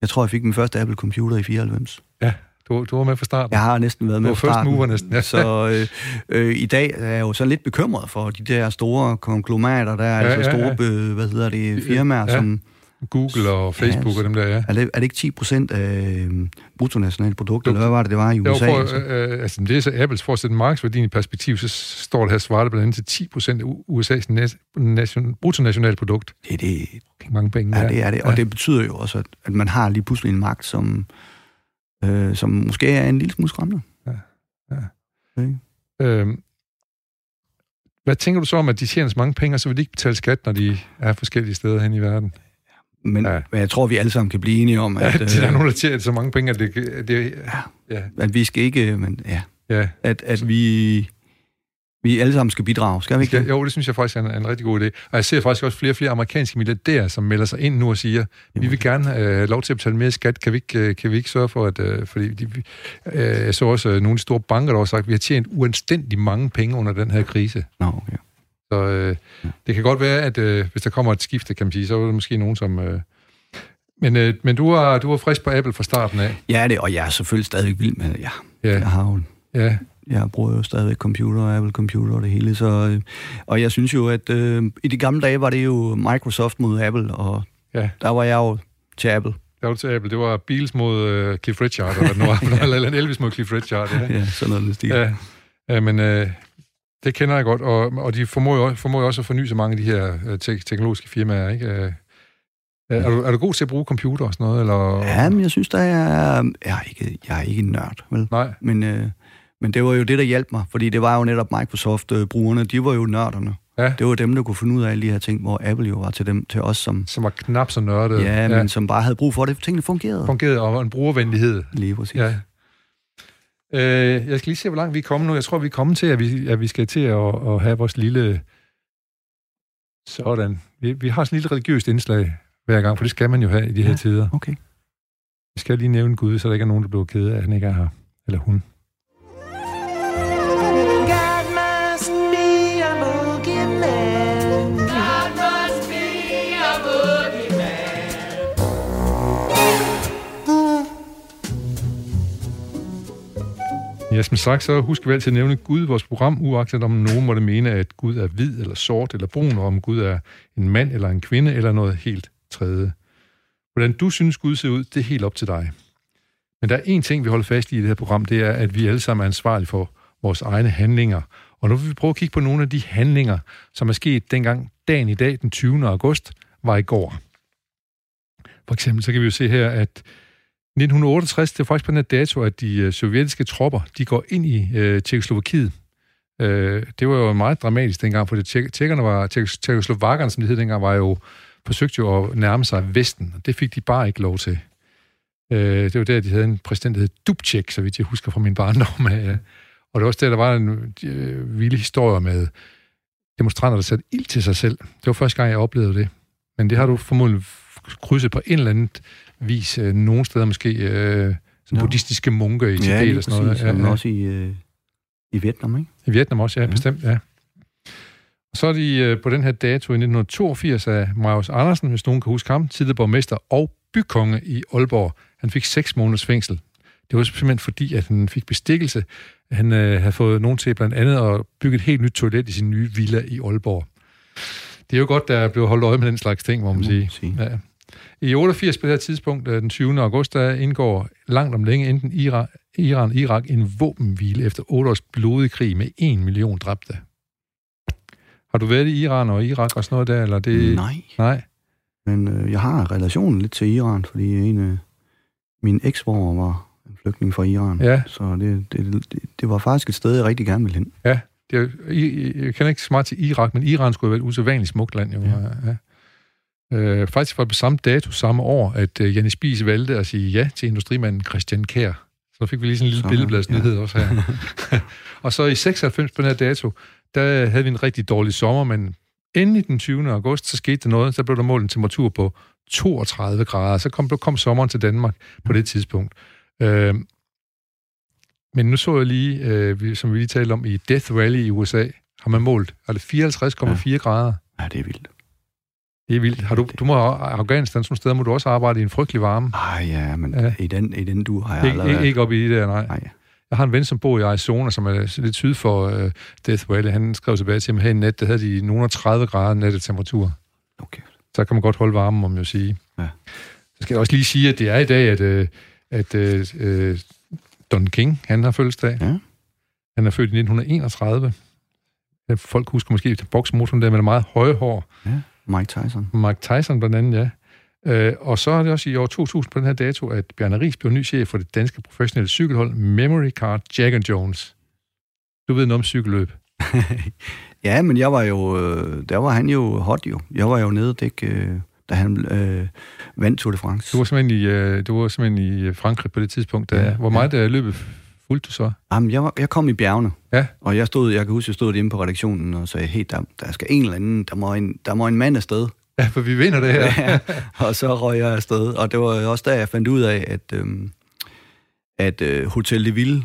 Jeg tror, jeg fik min første Apple-computer i 94. Ja, du, du var med fra starten. Jeg har næsten været med fra starten. Du var først næsten, ja. Så øh, øh, i dag er jeg jo så lidt bekymret for de der store konglomerater, der er ja, altså store, ja, ja. hvad hedder det, firmaer, ja. som... Google og Facebook ja, og dem der, ja. Er det, er det ikke 10 procent af øh, bruttonationalprodukt, eller hvad var det, det var i USA? Jo, for, øh, altså, det er så Apples, for at sætte markedsværdien i perspektiv, så står det her svaret blandt andet til 10 procent af USA's nation, bruttonationalprodukt. Det er det. Mange penge. Ja, det er det, og ja. det betyder jo også, at, at man har lige pludselig en magt, som øh, som måske er en lille smule skræmmende. Ja, ja. Okay. Øhm, hvad tænker du så om, at de tjener så mange penge, og så vil de ikke betale skat, når de er forskellige steder hen i verden? Men, ja. men jeg tror, vi alle sammen kan blive enige om, at... Ja, der er øh, nogen, der tjener så mange penge, at det... det ja, ja. At vi skal ikke... Men, ja. ja. At, at vi vi alle sammen skal bidrage, skal vi ikke? jo, det synes jeg faktisk er en, en rigtig god idé. Og jeg ser faktisk også flere og flere amerikanske milliardærer, som melder sig ind nu og siger, vi vil gerne øh, have øh, lov til at betale mere skat. Kan vi ikke, øh, kan vi ikke sørge for, at... Øh, fordi de, øh, jeg så også øh, nogle store banker, der har sagt, at vi har tjent uanstændigt mange penge under den her krise. Nå, okay. Så øh, ja. det kan godt være, at øh, hvis der kommer et skifte, kan man sige, så er der måske nogen, som... Øh, men, øh, men du var, du var frisk på Apple fra starten af. Ja, det, og jeg er selvfølgelig stadig vild med det, ja. ja. Jeg har jo ja jeg bruger jo stadigvæk computer, Apple Computer og det hele. Så, øh, og jeg synes jo, at øh, i de gamle dage var det jo Microsoft mod Apple, og ja. der var jeg jo til Apple. Der var til Apple. Det var Beals mod uh, Cliff Richard, eller, noget, eller, eller Elvis mod Cliff Richard. Ja, ja sådan noget stil. Ja, ja men øh, det kender jeg godt, og, og de formår jo, formår jo også at forny så mange af de her uh, te- teknologiske firmaer, ikke? Uh, er, du, er du god til at bruge computer og sådan noget? Eller? Ja, men jeg synes, der er... Jeg er ikke, jeg er ikke en nørd, vel? Nej. Men øh, men det var jo det, der hjalp mig, fordi det var jo netop Microsoft-brugerne, de var jo nørderne. Ja. Det var dem, der kunne finde ud af alle de her ting, hvor Apple jo var til dem, til os, som... Som var knap så nørdede. Ja, men ja. som bare havde brug for det, tingene fungerede. Fungerede, og en brugervenlighed. Lige præcis. Ja. Øh, jeg skal lige se, hvor langt vi er kommet nu. Jeg tror, vi er kommet til, at vi, at vi skal til at, at have vores lille... Sådan. Vi, vi har sådan et lille religiøst indslag hver gang, for det skal man jo have i de her ja, tider. okay. Vi skal lige nævne Gud, så der ikke er nogen, der bliver ked af, at han ikke er her. Eller hun. Ja, som sagt, så husk vi altid at nævne Gud i vores program, uagtet om nogen måtte mene, at Gud er hvid eller sort eller brun, og om Gud er en mand eller en kvinde eller noget helt tredje. Hvordan du synes, Gud ser ud, det er helt op til dig. Men der er én ting, vi holder fast i i det her program, det er, at vi alle sammen er ansvarlige for vores egne handlinger. Og nu vil vi prøve at kigge på nogle af de handlinger, som er sket dengang dagen i dag, den 20. august, var i går. For eksempel så kan vi jo se her, at 1968, det er faktisk på den her dato, at de øh, sovjetiske tropper, de går ind i øh, Tjekkoslovakiet. Øh, det var jo meget dramatisk dengang, for tjekkerne var, tjekkoslovakkerne, som det hed dengang, var jo, forsøgte jo at nærme sig Vesten, og det fik de bare ikke lov til. Øh, det var der, de havde en præsident, der hed Dubček, så vidt jeg husker fra min barndom. Øh. Og det var også der, der var en øh, vilde historie med demonstranter, der satte ild til sig selv. Det var første gang, jeg oplevede det. Men det har du formodentlig krydset på en eller anden vis øh, nogle steder måske øh, som no. buddhistiske munke i Tibet ja, eller sådan noget. Ja, men også i, øh, i Vietnam, ikke? I Vietnam også, ja, ja. bestemt, ja. Og så er de øh, på den her dato i 1982 af Marius Andersen, hvis nogen kan huske ham, tidligere borgmester og bykonge i Aalborg. Han fik seks måneders fængsel. Det var simpelthen fordi, at han fik bestikkelse. Han øh, havde fået nogen til blandt andet at bygge et helt nyt toilet i sin nye villa i Aalborg. Det er jo godt, der blev holdt øje med den slags ting, må man sige. sige. Ja. I 88 på det her tidspunkt, øh, den 20. august, der indgår langt om længe enten Iran, Iran Irak en våbenhvile efter otte års blodig krig med en million dræbte. Har du været i Iran og Irak og sådan noget der? Eller det... Nej. Nej. Men øh, jeg har relationen lidt til Iran, fordi en af mine eksbror var en flygtning fra Iran. Ja. Så det, det, det, det var faktisk et sted, jeg rigtig gerne ville hen. Ja, det er, I, jeg kender ikke så meget til Irak, men Iran skulle være et usædvanligt smukt land. Jo. Ja. Ja. Øh, faktisk var det på samme dato samme år, at uh, Janne Spies valgte at sige ja til industrimanden Christian Kær. Så fik vi lige sådan en lille Sådan, billedbladsnyhed ja. også her. og så i 96 på den her dato, der havde vi en rigtig dårlig sommer, men endelig den 20. august, så skete der noget. Så blev der målt en temperatur på 32 grader. Så kom, kom sommeren til Danmark på det tidspunkt. Øh, men nu så jeg lige, øh, som vi lige talte om, i Death Valley i USA, har man målt, er det 54,4 ja. grader? Ja, det er vildt. Det er vildt. Har du, du må Afghanistan, sådan steder må du også arbejde i en frygtelig varme. Ej, ja, men ja. I, den, i den du har jeg ikke, ikke, ikke op i det der, nej. Nej. Jeg har en ven, som bor i Arizona, som er lidt syd for uh, Death Valley. Han skrev tilbage til mig her i nat, der havde de nogen 30 grader nattetemperatur. Okay. Så kan man godt holde varmen, om jeg sige. Ja. Så skal jeg også lige sige, at det er i dag, at, uh, at uh, Don King, han har fødselsdag. Ja. Han er født i 1931. Folk husker måske boksmotoren der med det meget høje hår. Ja, Mike Tyson. Mike Tyson blandt andet, ja. Øh, og så er det også i år 2000 på den her dato, at Bjarne Ries blev ny chef for det danske professionelle cykelhold Memory Card Jack and Jones. Du ved noget om cykelløb. ja, men jeg var jo, øh, der var han jo hot jo. Jeg var jo nede dæk, øh, da han øh, vandt Tour de France. Du var simpelthen i, øh, du var simpelthen i Frankrig på det tidspunkt. Der. Ja, Hvor meget ja. løbet fulgte du så? Jamen, jeg, var, jeg kom i bjergene, Ja. og jeg stod, jeg kan huske, jeg stod inde på redaktionen og sagde, hey, der, der skal en eller anden, der må en, der må en mand afsted. Ja, for vi vinder det her. ja, og så røg jeg afsted, og det var også der, jeg fandt ud af, at, øhm, at øh, Hotel de Ville,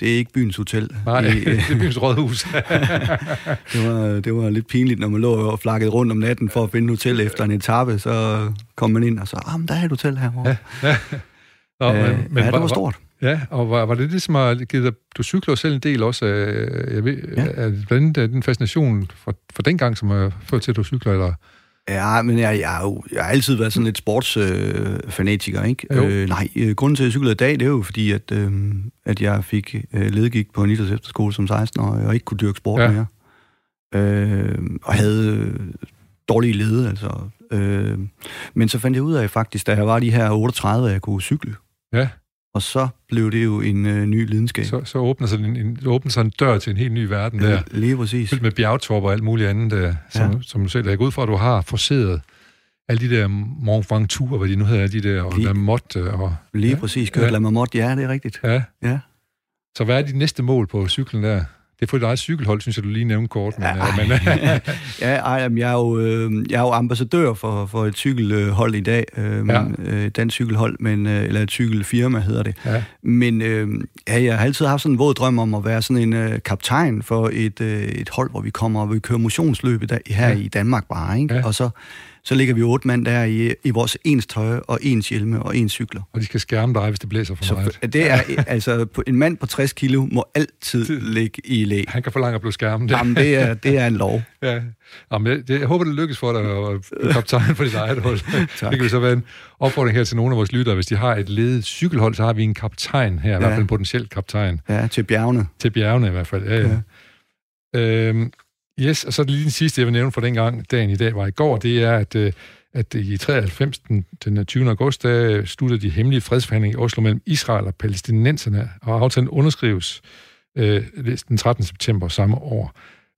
det er ikke byens hotel. Nej, det, det er byens rådhus. det, var, det var lidt pinligt, når man lå og flakkede rundt om natten for at finde et hotel efter en etape, så kom man ind og så, ah, men der er et hotel herovre. Ja, Nå, øh, men, men ja, det var stort. Ja, og var, var det det, som har givet dig... Du cykler selv en del også. Øh, jeg ved, Ja. er blandt andet den fascination for, for den gang, som har ført til, at du cykler, eller... Ja, men jeg, jeg, har jo- jeg har altid været sådan lidt sportsfanatiker, øh, ikke? Jo. Øh, nej, øh, grunden til, at jeg cyklede i dag, det er jo fordi, at, øh, at jeg fik øh, ledegik på en efterskole som 16 år, og ikke kunne dyrke sport ja. mere. Øh, og havde øh, dårlige lede, altså. Øh, men så fandt jeg ud af faktisk, da jeg var de her 38, at jeg kunne cykle. Ja, Og så blev det jo en øh, ny lidenskab. så, så åbner sig en, en, åbner sig en dør til en helt ny verden der. Lige præcis. Fyldt med bjergtorp og alt muligt andet, der, som, Ja. som du selv er ud fra, at du har forseret alle de der Mont Ventoux, hvad de nu hedder, de der, og Lige- La Motte, og... Lige Ja. præcis. Kørt Ja. ja. La Marmotte, ja, det er rigtigt. Ja. Ja. Så hvad er dit næste mål på cyklen der? Det er for dit eget cykelhold, synes jeg, du lige nævnte kort. Men, Ja, ja, men, ja, ej, jamen, jeg, er jo, øh, jeg er jo ambassadør for, for et cykelhold i dag, øh, Ja. øh, dansk cykelhold, men, øh, eller et cykelfirma hedder det. ja. Men øh, ja, jeg har altid haft sådan en våd drøm om at være sådan en øh, kaptajn for et, øh, et hold, hvor vi kommer og vi kører motionsløb i dag, her Ja. i Danmark bare, ikke? Ja. Og så, så ligger vi otte mand der i, i vores ens tøj og ens hjelme og ens cykler. Og de skal skærme dig, hvis det blæser for Så meget. det er, altså, en mand på 60 kilo må altid ligge i læ. Han kan forlange at blive skærmet. Jamen, det er, det er en lov. Ja. Jamen, jeg, det, jeg håber, det lykkes for dig at blive kaptajn for dit eget hold. det kan så være en opfordring her til nogle af vores lyttere. Hvis de har et ledet cykelhold, så har vi en kaptajn her, ja. i hvert fald en potentiel kaptajn. Ja, til bjergene. Til bjergene i hvert fald. Ja, ja. Øhm, yes, og så er det lige den sidste, jeg vil nævne for den gang, dagen i dag var i går, det er, at, øh, at i 93, den, den øh, 20. august, der sluttede de hemmelige fredsforhandlinger i Oslo mellem Israel og palæstinenserne, og aftalen underskrives øh, den 13. september samme år.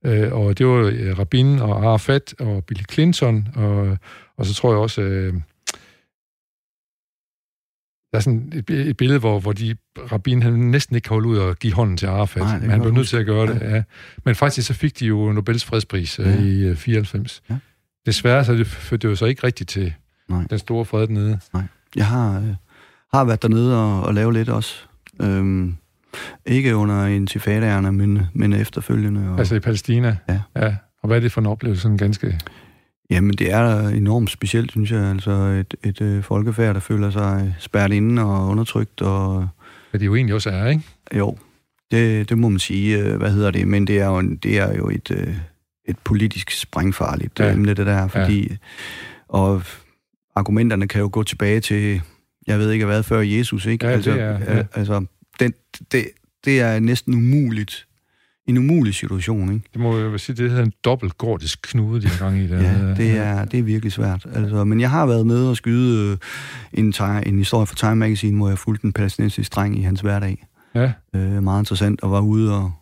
Øh, og det var øh, Rabin og Arafat og Bill Clinton, og, og så tror jeg også... Øh, der er sådan et, et billede, hvor, hvor de, Rabin han næsten ikke kan holde ud og give hånden til Arafat, Nej, men han blev nødt til at gøre det. Ja. Men faktisk så fik de jo Nobels fredspris ja. Ja. i øh, 94. Ja. Desværre så det, førte det jo så ikke rigtigt til Nej. den store fred dernede. Jeg har, øh, har været dernede og, og lavet lidt også. Øhm, ikke under intifadaerne, men, men efterfølgende. Og, Altså i Palæstina. Ja. ja. Og hvad er det for en oplevelse, sådan ganske... Jamen, det er enormt specielt, synes jeg. Altså et, et øh, folkefærd, der føler sig spærret inde og undertrykt. Og, Hvad det jo egentlig også er, ikke? jo, det, det må man sige. øh, Hvad hedder det? Men det er jo, en, det er jo et, øh, et politisk sprængfarligt Ja. ja. emne, det der. Fordi, Og argumenterne kan jo gå tilbage til, jeg ved ikke hvad, før Jesus, ikke? Ja, altså, det er- ja. øh, altså den, det, det er næsten umuligt en umulig situation, ikke? Det må jo sige, det hedder en dobbelt gordisk knude, de har gang i. Der. Ja, det er, det er virkelig svært. Altså, men jeg har været med og skyde øh, en, en historie fra Time Magazine, hvor jeg fulgte en palæstinensisk dreng i hans hverdag. Ja. Øh, meget interessant, og var ude og,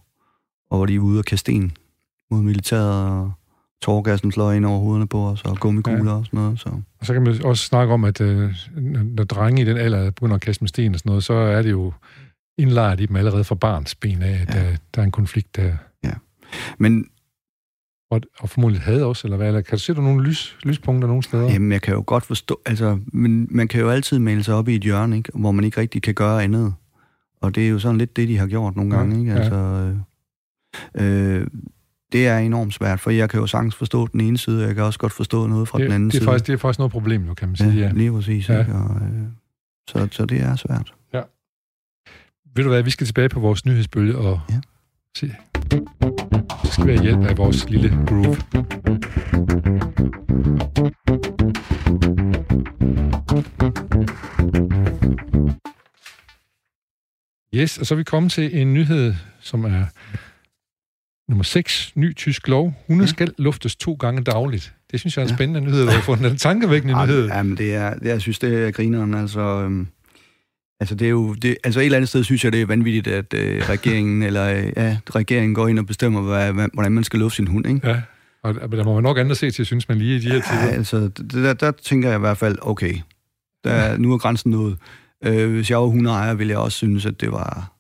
og var de ude og kaste sten mod militæret, og tårgassen slår ind over hovederne på os, og gummikugler ja. og sådan noget. Så. Og så kan man også snakke om, at øh, når drenge i den alder begynder at kaste med sten og sådan noget, så er det jo indlejret i dem allerede fra barns ben af, at ja. der, der er en konflikt der. Ja. Men og, og formodentlig havde også, eller hvad? Eller kan du se der nogle lys, lyspunkter nogle steder? Jamen, jeg kan jo godt forstå, altså, men man kan jo altid male sig op i et hjørne, ikke? hvor man ikke rigtig kan gøre andet. Og det er jo sådan lidt det, de har gjort nogle gange, ikke? Altså, øh, øh, det er enormt svært, for jeg kan jo sagtens forstå den ene side, og jeg kan også godt forstå noget fra det, den anden det er side. Faktisk, det er faktisk noget problem, jo, kan man sige. Ja, ja. lige præcis. Ja. Ikke? Og, øh, så, så det er svært. Ved du hvad, vi skal tilbage på vores nyhedsbølge og ja. se. Så skal vi have hjælp af vores lille groove. Yes, og så er vi kommet til en nyhed, som er nummer 6, ny tysk lov. Hunde ja. skal luftes to gange dagligt. Det synes jeg er en spændende ja. nyhed, du har fundet. En tankevækkende nyhed. Jamen, det er, det, jeg synes, det er grineren. Altså, øhm, altså, det er jo, det, altså et eller andet sted synes jeg, det er vanvittigt, at øh, regeringen, eller, øh, ja, regeringen går ind og bestemmer, hvad, hvordan man skal lufte sin hund, ikke? Ja, og der må man nok andet se til, synes man lige i de her tider. Ja, altså, det, der, der tænker jeg i hvert fald, okay, der, nu er grænsen nået. Øh, hvis jeg var hundeejer, ville jeg også synes, at det var...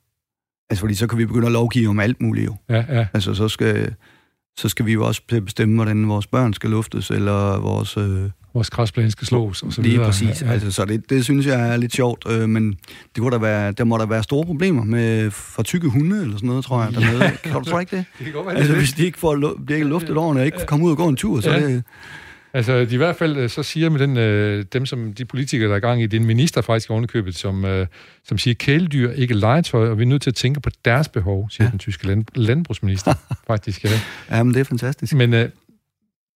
Altså, fordi så kan vi begynde at lovgive om alt muligt jo. Ja, ja. Altså, så skal, så skal vi jo også bestemme, hvordan vores børn skal luftes, eller vores... Øh, vores græsplæne skal slås, og så Lige videre. præcis. Ja, ja. Altså, så det, det synes jeg er lidt sjovt, øh, men det kunne der, være, der må der være store problemer med for tykke hunde, eller sådan noget, tror jeg, dernede. Ja. Kan du tro ikke det? det kan godt være, altså, hvis de ikke får de ikke luftet ordentligt, og ikke får komme ud og gå en tur, så ja. det... Altså, de i hvert fald øh, så siger med den, øh, dem, som de politikere, der er gang i, det er en minister faktisk ovenikøbet, som, øh, som siger, kæledyr, ikke legetøj, og vi er nødt til at tænke på deres behov, siger ja. den tyske land, landbrugsminister, faktisk. Ja. Jamen, det er fantastisk. Men øh,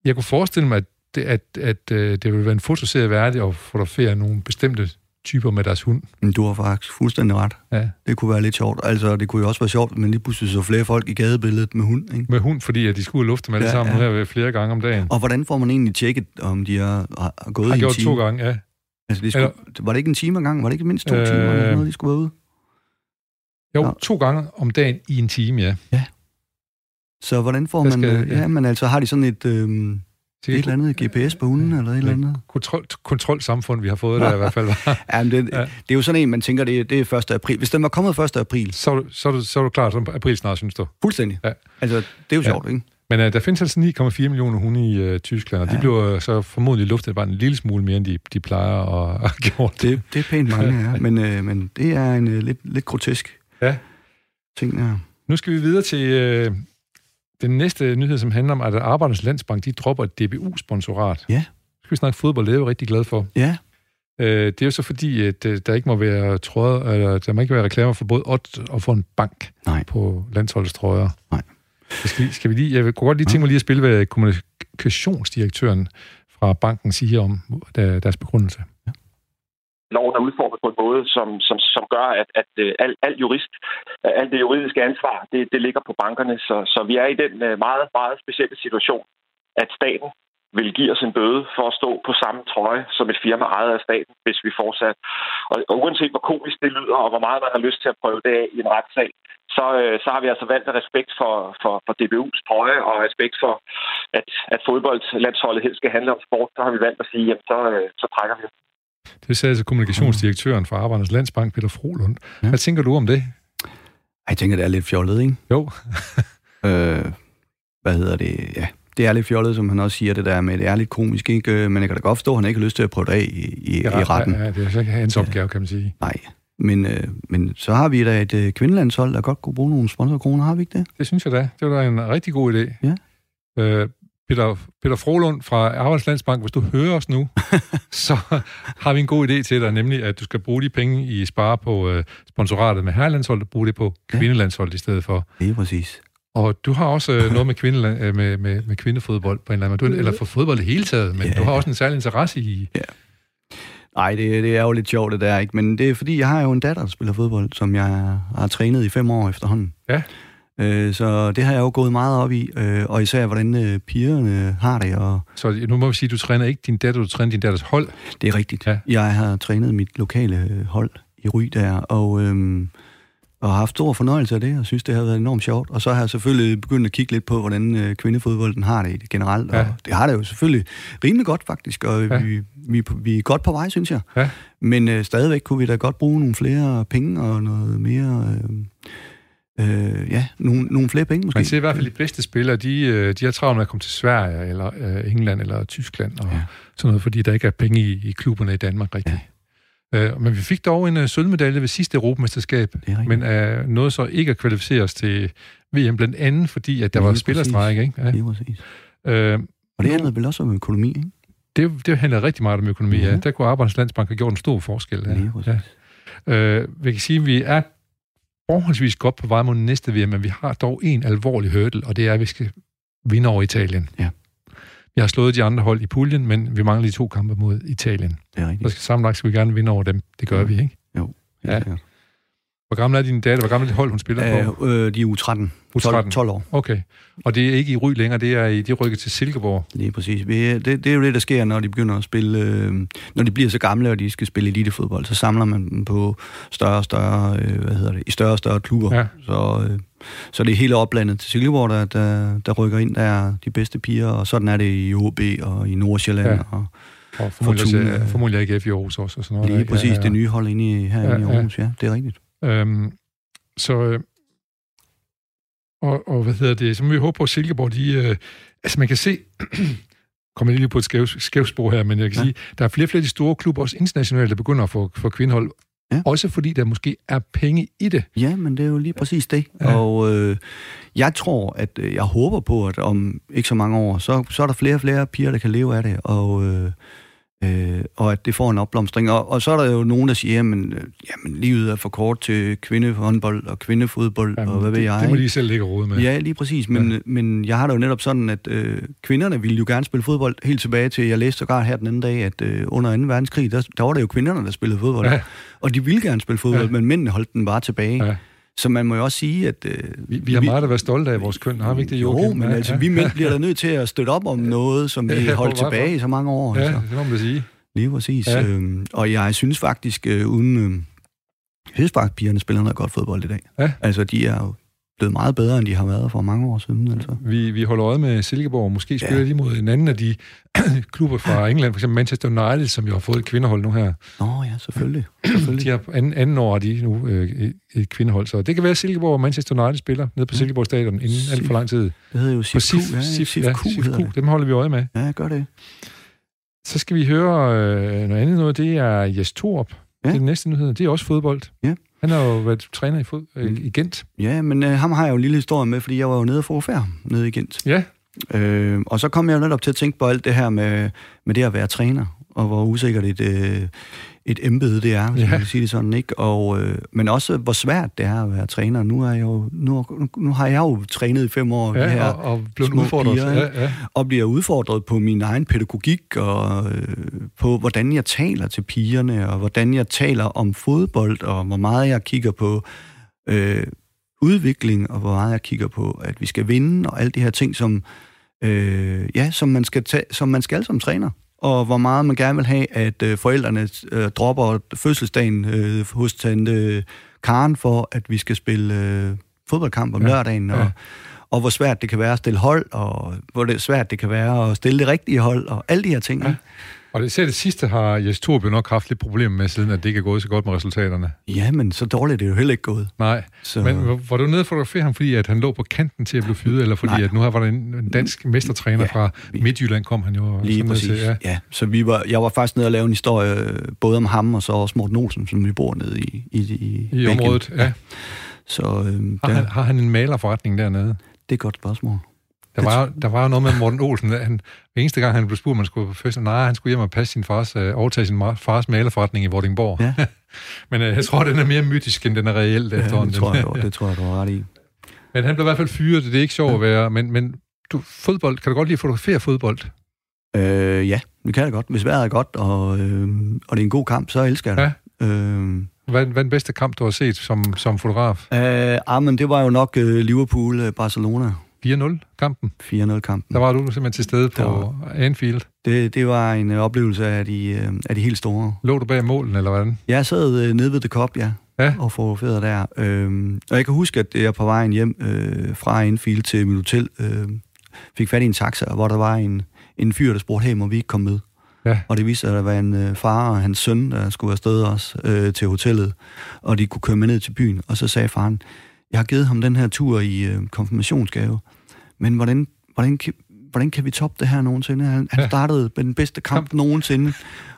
jeg kunne forestille mig, at, at, at øh, det ville være en fotoserie værdig at fotografere nogle bestemte typer med deres hund. Men du har faktisk fuldstændig ret. Ja. Det kunne være lidt sjovt. Altså, det kunne jo også være sjovt, men lige pludselig så flere folk i gadebilledet med hund, ikke? Med hund, fordi at de skulle lufte med ja, det sammen ja. her flere gange om dagen. Og hvordan får man egentlig tjekket, om de har, har gået har i en gjort to gange, ja. Altså, de skulle, Eller, var det ikke en time gang? Var det ikke mindst to øh, timer, eller noget, de skulle være ude? Jo, ja. to gange om dagen i en time, ja. Ja. Så hvordan får man... Skal, ja. ja, men altså, har de sådan et... Øh, et eller andet GPS på hunden, eller et eller andet? Kontrol, kontrolsamfund, vi har fået der i hvert fald. ja, men det, ja. det er jo sådan en, man tænker, det, det er 1. april. Hvis den var kommet 1. april... Så, så, så er du klar som april snart, synes du? Fuldstændig. Ja. Altså, det er jo sjovt, ja. ikke? Men uh, der findes altså 9,4 millioner hunde i uh, Tyskland, og ja. de bliver så formodentlig luftet bare en lille smule mere, end de, de plejer at, at gjort. Det, det er pænt mange, ja. Men, uh, men det er en uh, lidt, lidt grotesk ja. ting, ja. Nu skal vi videre til... Uh, den næste nyhed, som handler om, at Arbejdernes Landsbank, de dropper et DBU-sponsorat. Ja. Så skal vi snakke fodbold, det er jeg jo rigtig glad for. Ja. Øh, det er jo så fordi, at øh, der ikke må være trøjer, eller der må ikke være reklamer for både Ott og for en bank Nej. på landsholdets trøjer. Nej. Skal vi, skal vi lige, jeg kunne godt lige tænke mig lige at spille, hvad kommunikationsdirektøren fra banken siger om deres begrundelse. Loven er udformet på en måde, som, som, som gør, at, at øh, alt, alt jurist, alt det juridiske ansvar, det, det ligger på bankerne. Så, så vi er i den øh, meget, meget specielle situation, at staten vil give os en bøde for at stå på samme trøje som et firma ejet af staten, hvis vi fortsat. Og, og uanset hvor komisk det lyder, og hvor meget man har lyst til at prøve det af i en retssag, så, øh, så har vi altså valgt respekt for, for, for DBU's trøje og respekt for, at, at fodboldlandsholdet helst skal handle om sport, så har vi valgt at sige, jamen så, øh, så trækker vi det sagde altså kommunikationsdirektøren for Arbejdernes Landsbank, Peter Frohlund. Ja. Hvad tænker du om det? Jeg tænker, det er lidt fjollet, ikke? Jo. øh, hvad hedder det? Ja, det er lidt fjollet, som han også siger, det der med, det er lidt komisk, ikke? Øh, men jeg kan da godt forstå, at han ikke har lyst til at prøve det af i, i, ja, i retten. Ja, det er så ikke hans opgave, kan man sige. Nej, men, øh, men så har vi da et øh, kvindelandshold, der godt kunne bruge nogle sponsorkroner, har vi ikke det? Det synes jeg da. Det var da en rigtig god idé. Ja. Øh, Peter, Peter Frohlund fra Arbejdslandsbank, hvis du hører os nu, så har vi en god idé til dig, nemlig at du skal bruge de penge, I sparer på uh, sponsoratet med herrelandsholdet, bruge det på kvindelandsholdet ja. i stedet for. Det er præcis. Og du har også uh, noget med, kvinde, uh, med, med, med kvindefodbold på en eller anden måde, eller for fodbold i hele taget, men ja. du har også en særlig interesse i... Ja. Nej, det, det er jo lidt sjovt, det der, ikke? Men det er fordi, jeg har jo en datter, der spiller fodbold, som jeg har trænet i fem år efterhånden. Ja. Øh, så det har jeg jo gået meget op i, øh, og især hvordan øh, pigerne har det. Og Så nu må vi sige, at du træner ikke din datter, du træner din datters hold. det er rigtigt. Ja. Jeg har trænet mit lokale øh, hold i Ry der, og, øhm, og har haft stor fornøjelse af det, og synes, det har været enormt sjovt. Og så har jeg selvfølgelig begyndt at kigge lidt på, hvordan øh, kvindefodbolden har det generelt. Ja. Og det har det jo selvfølgelig rimelig godt, faktisk, og Ja. vi, vi, er vi er godt på vej, synes jeg. Ja. Men øh, stadigvæk kunne vi da godt bruge nogle flere penge og noget mere... Øh, øh, ja, nogle, nogle flere penge måske. Man ser i hvert fald de bedste spillere, de, øh, de har travlt med at komme til Sverige, eller øh, England, eller Tyskland, og ja. Ja. sådan noget, fordi der ikke er penge i, i klubberne i Danmark rigtigt. Ja. Øh, men vi fik dog en uh, sølvmedalje ved sidste Europamesterskab, Det er men uh, noget så ikke at kvalificere os til VM, blandt andet fordi, at der Lige var præcis. spillerstræk, ikke? Ja. Lige præcis. Øh, Og det handlede vel også om økonomi, ikke? det, det handler rigtig meget om økonomi, ja. Mhm. Der kunne Arbejdernes Landsbank have gjort en stor forskel. Ja. præcis. Ja. Øh, vi kan sige, at vi er forholdsvis godt på vej mod næste VM, men vi har dog en alvorlig hurdle, og det er, at vi skal vinde over Italien. Ja. Vi har slået de andre hold i puljen, men vi mangler de to kampe mod Italien. Det er Så rigtigt. skal sammenlagt skal vi gerne vinde over dem. Det gør vi, ikke? Jo. Ja. Ja. Hvor gammel er din datter? Hvor gammel er det hold, hun spiller på? Øh, øh, de er u 13. 12, 12 år. Okay. Og det er ikke i Ry længere, det er i, de rykket til Silkeborg. Lige præcis. Det, det er jo det, der sker, når de begynder at spille... Øh, når de bliver så gamle, og de skal spille elitefodbold, så samler man dem på større og større... Øh, hvad hedder det? I større og større klubber. Ja. Så, øh, så det er hele oplandet til Silkeborg, der, der, der rykker ind, der er de bedste piger, og sådan er det i OB og i Nordsjælland. Ja. Ja. Og Og formodentlig, Fortuna. også, formodentlig AGF i Aarhus også. Og sådan noget, lige præcis Ja, ja. det nye hold inde i, her Ja, ja, i ja. Aarhus. Ja, det er rigtigt. Øhm, så, øh, og, og hvad hedder det, så må vi håbe på, at Silkeborg, de, øh, altså man kan se, kommer lige på et skæv, skævt spor her, men jeg kan ja. Sige, der er flere og flere de store klubber, også internationalt, der begynder at få, få kvindehold. Ja. Også fordi der måske er penge i det. Ja, men det er jo lige præcis det. Ja. Ja. Og øh, jeg tror, at øh, jeg håber på, at om ikke så mange år, så, så er der flere og flere piger, der kan leve af det, og, øh, øh, og at det får en opblomstring. Og, og så er der jo nogen, der siger, jamen, øh, jamen livet er for kort til kvindehåndbold og kvindefodbold, Jamen, og hvad ved det, jeg. det må de selv ligge rode med. Ja, lige præcis. Men, ja. men jeg har det jo netop sådan, at øh, kvinderne ville jo gerne spille fodbold helt tilbage til, jeg læste sågar her den anden dag, at øh, under 2. verdenskrig, der, der var det jo kvinderne, der spillede fodbold. Ja. Og de ville gerne spille fodbold, ja. men mændene holdt den bare tilbage. Ja. Så man må jo også sige, at... Øh, Vi, vi har meget at være stolte af vores køn, har vi ikke det, jo, Joachim? men Ja, altså, ja. vi mænd bliver da nødt til at støtte op om noget, som vi Ja, holdt tilbage i så mange år. Ja, Altså. det må man sige. Lige præcis. Ja. Øhm, og jeg synes faktisk, øh, uden... Øh, jeg synes faktisk, pigerne spiller noget godt fodbold i dag. Ja. Altså, de er jo blevet meget bedre, end de har været for mange år siden. Altså. Vi, vi holder øje med Silkeborg. Måske spiller Ja. de mod en anden af de klubber fra England, for eksempel Manchester United, som jo har fået et kvindehold nu her. Nå ja, selvfølgelig. selvfølgelig. De har anden, anden år, de nu øh, et- et kvindehold. Så det kan være, at Silkeborg og Manchester United spiller nede på Silkeborg Stadion inden alt for lang tid. Det hedder jo På SIF. SIF, Ja, SIF, SIF ja, SIF hedder det. Dem holder vi øje med. Ja, gør det. Så skal vi høre øh, noget andet noget. Det er Jes Torup. Ja. Ja. Det er den næste nyhed. Det er også fodbold. Ja. Han har jo været træner i, fod, øh, Mm. i Gent. Ja, men øh, ham har jeg jo en lille historie med, fordi jeg var jo nede fotografere ham nede i Gent. Ja, Øh, og så kom jeg jo netop til at tænke på alt det her med, med det at være træner, og hvor usikkert et, øh, et embede det er, hvis Ja. man kan sige det sådan, ikke? Og, øh, men også, hvor svært det er at være træner. Nu, er jeg jo, nu, nu har jeg jo trænet i fem år, de ja her, og, og små udfordret. piger, ja, ja. og bliver udfordret på min egen pædagogik, og øh, på hvordan jeg taler til pigerne, og hvordan jeg taler om fodbold, og hvor meget jeg kigger på øh, udvikling, og hvor meget jeg kigger på, at vi skal vinde, og alle de her ting, som, øh, ja, som, man skal tage, som man skal som træner. Og hvor meget man gerne vil have, at øh, forældrene øh, dropper fødselsdagen øh, hos tante Karen for, at vi skal spille øh, fodboldkamp om Ja, lørdagen, og, ja. og hvor svært det kan være at stille hold, og hvor det svært det kan være at stille det rigtige hold, og alle de her ting. Ja. Ja, Og det, især det sidste har Jes jo nok haft lidt problemer med, siden at det ikke er gået så godt med resultaterne. ja men så dårligt er det jo heller ikke gået. Nej, Så, men var- du nede og fotografere ham, fordi at han lå på kanten til at blive fyret, eller fordi Nej. at nu her var der en, dansk mestertræner Ja, fra Midtjylland, kom han jo og Lige præcis. Til, ja. ja. Så vi var, jeg var faktisk nede og lave en historie, øh, både om ham og så også Morten Olsen, som vi bor nede i, i, i, I området, ja. Så øhm, Har der, han, har han en malerforretning dernede? det er et godt spørgsmål. Der var, der var jo noget med Morten Olsen. Han, hver eneste gang, han blev spurgt, om han skulle på fest, nej, han skulle hjem og passe sin fars, øh, overtage sin fars malerforretning i Vordingborg. Ja. Men øh, jeg tror, den er mere mytisk, end den er reelt Ja, efterhånden. det, tror jeg, det tror jeg, du har ret i. Men han blev i hvert fald fyret, det er ikke sjovt at være. Men, men du, fodbold, kan du godt lide at fotografere fodbold? Øh, ja, det kan jeg godt. Hvis vejret er godt, og, øh, og det er en god kamp, så elsker jeg det. Ja. Øh, Hvad, hvad er den bedste kamp, du har set som, som fotograf? Uh, ah, men det var jo nok uh, Liverpool-Barcelona. 4-0-kampen? 4-0-kampen. Der var du simpelthen til stede på var... Anfield. Det, det var en uh, oplevelse af de, uh, af de helt store. Lå du bag målen, eller hvordan? Jeg sad uh, nede ved The Cup, ja. Ja. Og fotograferede der. Uh, og jeg kan huske, at jeg på vejen hjem uh, fra Anfield til mit hotel uh, fik fat i en taxa, hvor der var en, en fyr, der spurgte, hey, må vi ikke komme med? Ja. Og det viste sig, at der var en øh, far og hans søn, der skulle afsted også øh, til hotellet, og de kunne køre med ned til byen. Og så sagde faren, jeg har givet ham den her tur i øh, konfirmationsgave, men hvordan, hvordan, hvordan kan vi toppe det her nogensinde? Han, han startede med den bedste kamp nogensinde,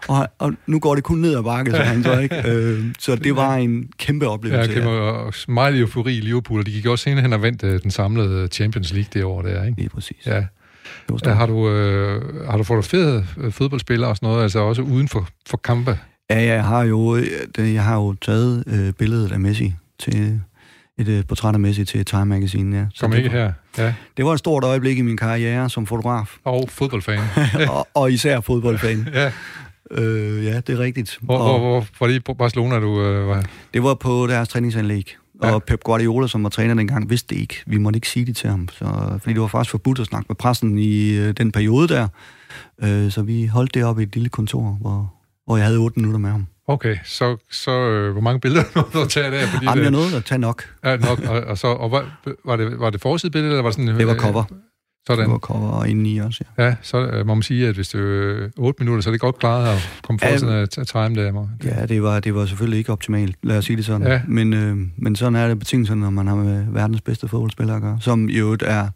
og, og nu går det kun ned ad bakke, så han så ikke. Øh, så det var en kæmpe oplevelse. Ja, kæmpe, og meget eufori i Liverpool, og de gik også senere hen og vandt øh, den samlede Champions League det år der, ikke? Lige præcis. Ja. Ja, har, du, øh, har du fotograferet øh, fodboldspillere og sådan noget, altså også uden for, for kampe? Ja, jeg har jo, øh, jeg har jo taget øh, billedet af Messi til et øh, portræt af Messi til Time Magazine, ja. Så Kom ikke her, ja. Det var et stort øjeblik i min karriere som fotograf. Og fodboldfan. og, og især fodboldfan. ja. Øh, ja, det er rigtigt. Hvor, og, hvor, hvor var det i Barcelona, du øh, var? Det var på deres træningsanlæg. Ja. Og Pep Guardiola, som var træner dengang, vidste det ikke. Vi måtte ikke sige det til ham. Så, fordi det var faktisk forbudt at snakke med pressen i øh, den periode der. Øh, så vi holdt det op i et lille kontor, hvor, hvor jeg havde 8 minutter med ham. Okay, så, så øh, hvor mange billeder nåede du at tage der? Fordi Jamen, jeg nåede at tage nok. Ja, nok. Og, og, så, og var, var, det, var det forsidebillede, eller var det sådan... Det var cover. Øh, sådan. Det var cover og indeni også, ja. Ja, så øh, må man sige, at hvis det er 8 minutter, så er det godt klaret at komme for ja, at time der. Ja, det var, det var selvfølgelig ikke optimalt, lad os sige det sådan. Ja. Men, øh, men sådan er det betingelsen, når man har med verdens bedste fodboldspillere at gøre, som jo er,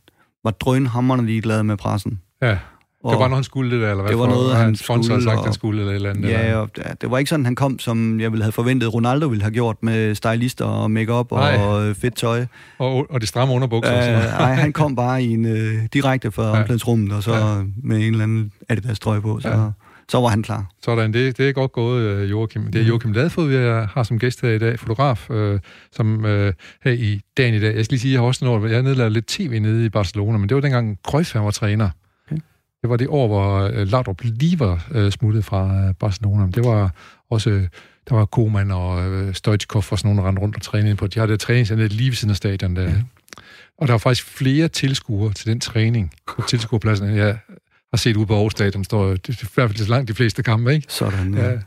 var drønhammerne ligeglade med pressen. Ja. Og det var noget, han skulle det eller hvad? Det var noget, han sponsor skulle. sagt, og, han skulle, eller eller andet. Ja, og det var ikke sådan, han kom, som jeg ville have forventet, Ronaldo ville have gjort med stylister og makeup og øh, fedt tøj. Og, og de stramme underbukser. Øh, nej, han kom bare i en uh, direkte fra ja. omklædningsrummet, og så ja. med en eller anden Adidas trøje på, så, ja. så var han klar. Sådan, det, det er godt gået, øh, Joachim. Det er Joachim Ladfod, vi har som gæst her i dag, fotograf, øh, som øh, her i dagen i dag. Jeg skal lige sige, jeg har også noget, jeg nedladet lidt tv nede i Barcelona, men det var dengang Cruyff var træner. Det var det år, hvor uh, Laudrup lige var uh, smuttet fra uh, Barcelona. Det var også, der var Koeman og Stoichkov og sådan nogle, der rendte rundt og trænede på. De havde det træningsanlæg lige ved siden af stadion der. Ja. Og der var faktisk flere tilskuere til den træning på tilskuerpladsen, jeg har set ude på Aarhus Stadion. Står i hvert fald så langt de fleste kampe, ikke? Sådan, ja. ja.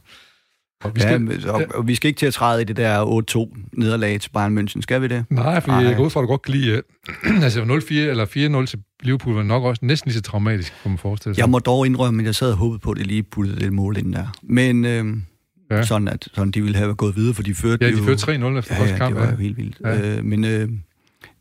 Og vi, skal, ja, og, og vi skal ikke til at træde i det der 8-2 nederlag til Bayern München, skal vi det? Nej, for jeg går ud fra, at du godt kan lide... altså 0-4 eller 4-0 til Liverpool var nok også næsten lige så traumatisk, kunne man forestille sig. Jeg må dog indrømme, at jeg sad og håbede på, at det lige puttede det mål ind der. Men øh, ja. sådan, at sådan, de ville have gået videre, for de førte Ja, de førte 3-0 efter ja, første kamp. Ja, det var helt vildt. Ja. Øh, men øh,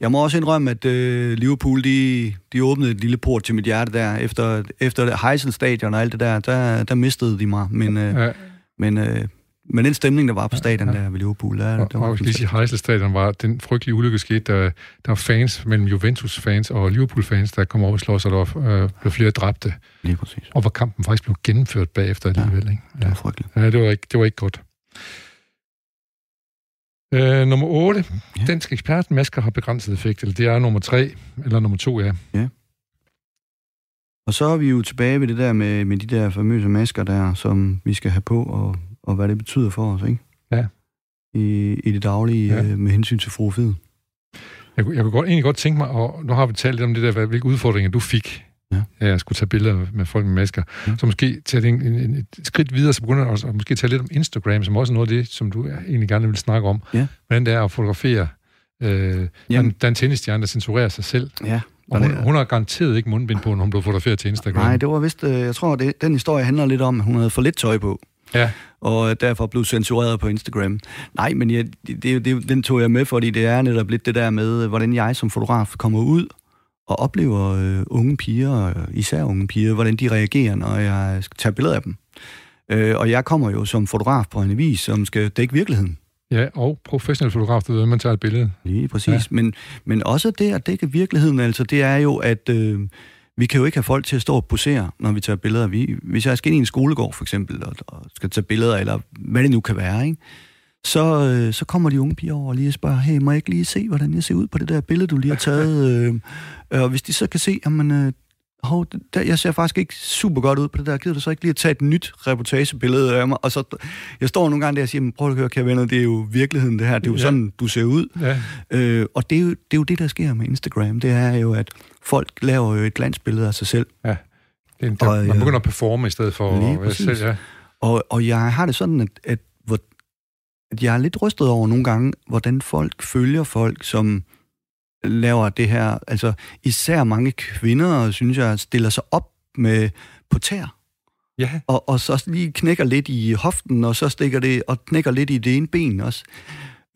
jeg må også indrømme, at øh, Liverpool, de, de åbnede et lille port til mit hjerte der. Efter, efter Heysel Stadion og alt det der, der, der mistede de mig. Men, øh, ja. Men øh, men den stemning, der var på stadion ja, ja. der ved Liverpool, der, og, det var... Og lige sige, Heysel Stadion var den frygtelige ulykke skete, der, der var fans mellem Juventus-fans og Liverpool-fans, der kom over og slår sig, der øh, blev flere dræbte. Lige præcis. Og hvor kampen faktisk blev gennemført bagefter alligevel. Ja, ikke? Ja, det var frygteligt. Ja, det var ikke, det var ikke godt. Øh, nummer 8. Ja. Dansk ekspertmasker har begrænset effekt, eller det er nummer 3, eller nummer 2, ja. Ja. Og så er vi jo tilbage ved det der med, med de der famøse masker der, som vi skal have på, og og hvad det betyder for os, ikke? Ja. I, i det daglige ja. øh, med hensyn til frofid. Jeg, jeg kunne godt, egentlig godt tænke mig, og nu har vi talt lidt om det der, hvilke udfordringer du fik, ja. jeg skulle tage billeder med folk med masker. Ja. Så måske tage en, en, et skridt videre, så begynder også at måske tage lidt om Instagram, som også er noget af det, som du egentlig gerne vil snakke om. Ja. Hvordan det er at fotografere øh, den, den tennisstjerne, der censurerer sig selv. Ja. Og hun, hun har garanteret ikke mundbind på, når hun blev fotograferet til Instagram. Nej, det var vist, øh, jeg tror, det, den historie handler lidt om, at hun havde for lidt tøj på. Ja. Og derfor blev censureret på Instagram. Nej, men jeg, det, det, den tog jeg med, fordi det er netop lidt det der med, hvordan jeg som fotograf kommer ud og oplever øh, unge piger, især unge piger, hvordan de reagerer, når jeg skal tage billeder af dem. Øh, og jeg kommer jo som fotograf på en avis, som skal dække virkeligheden. Ja, og professionel fotograf, det ved, man tager et billede. Lige præcis. Ja. Men, men også det at dække virkeligheden, altså, det er jo, at... Øh, vi kan jo ikke have folk til at stå og posere, når vi tager billeder. Vi, hvis jeg skal ind i en skolegård, for eksempel, og, og skal tage billeder, eller hvad det nu kan være, ikke? Så, øh, så kommer de unge piger over og lige spørger, hey, må jeg ikke lige se, hvordan jeg ser ud på det der billede, du lige har taget? Øh, og hvis de så kan se, jamen, øh, hov, der, jeg ser faktisk ikke super godt ud på det der. Gider du så ikke lige at tage et nyt reportagebillede af mig? Og så, jeg står nogle gange der og siger, prøv at høre, kære venner, det er jo virkeligheden det her. Det er jo ja. sådan, du ser ud. Ja. Øh, og det er, jo, det er jo det, der sker med Instagram. Det er jo, at folk laver jo et glansbillede af sig selv. Ja. Det er, der, og, man begynder at performe i stedet for lige at være selv. Ja. Og, og jeg har det sådan, at, at, hvor, at jeg er lidt rystet over nogle gange, hvordan folk følger folk, som laver det her. Altså især mange kvinder, synes jeg, stiller sig op med på tær. Ja. Og, og så lige knækker lidt i hoften, og så stikker det og knækker lidt i det ene ben også.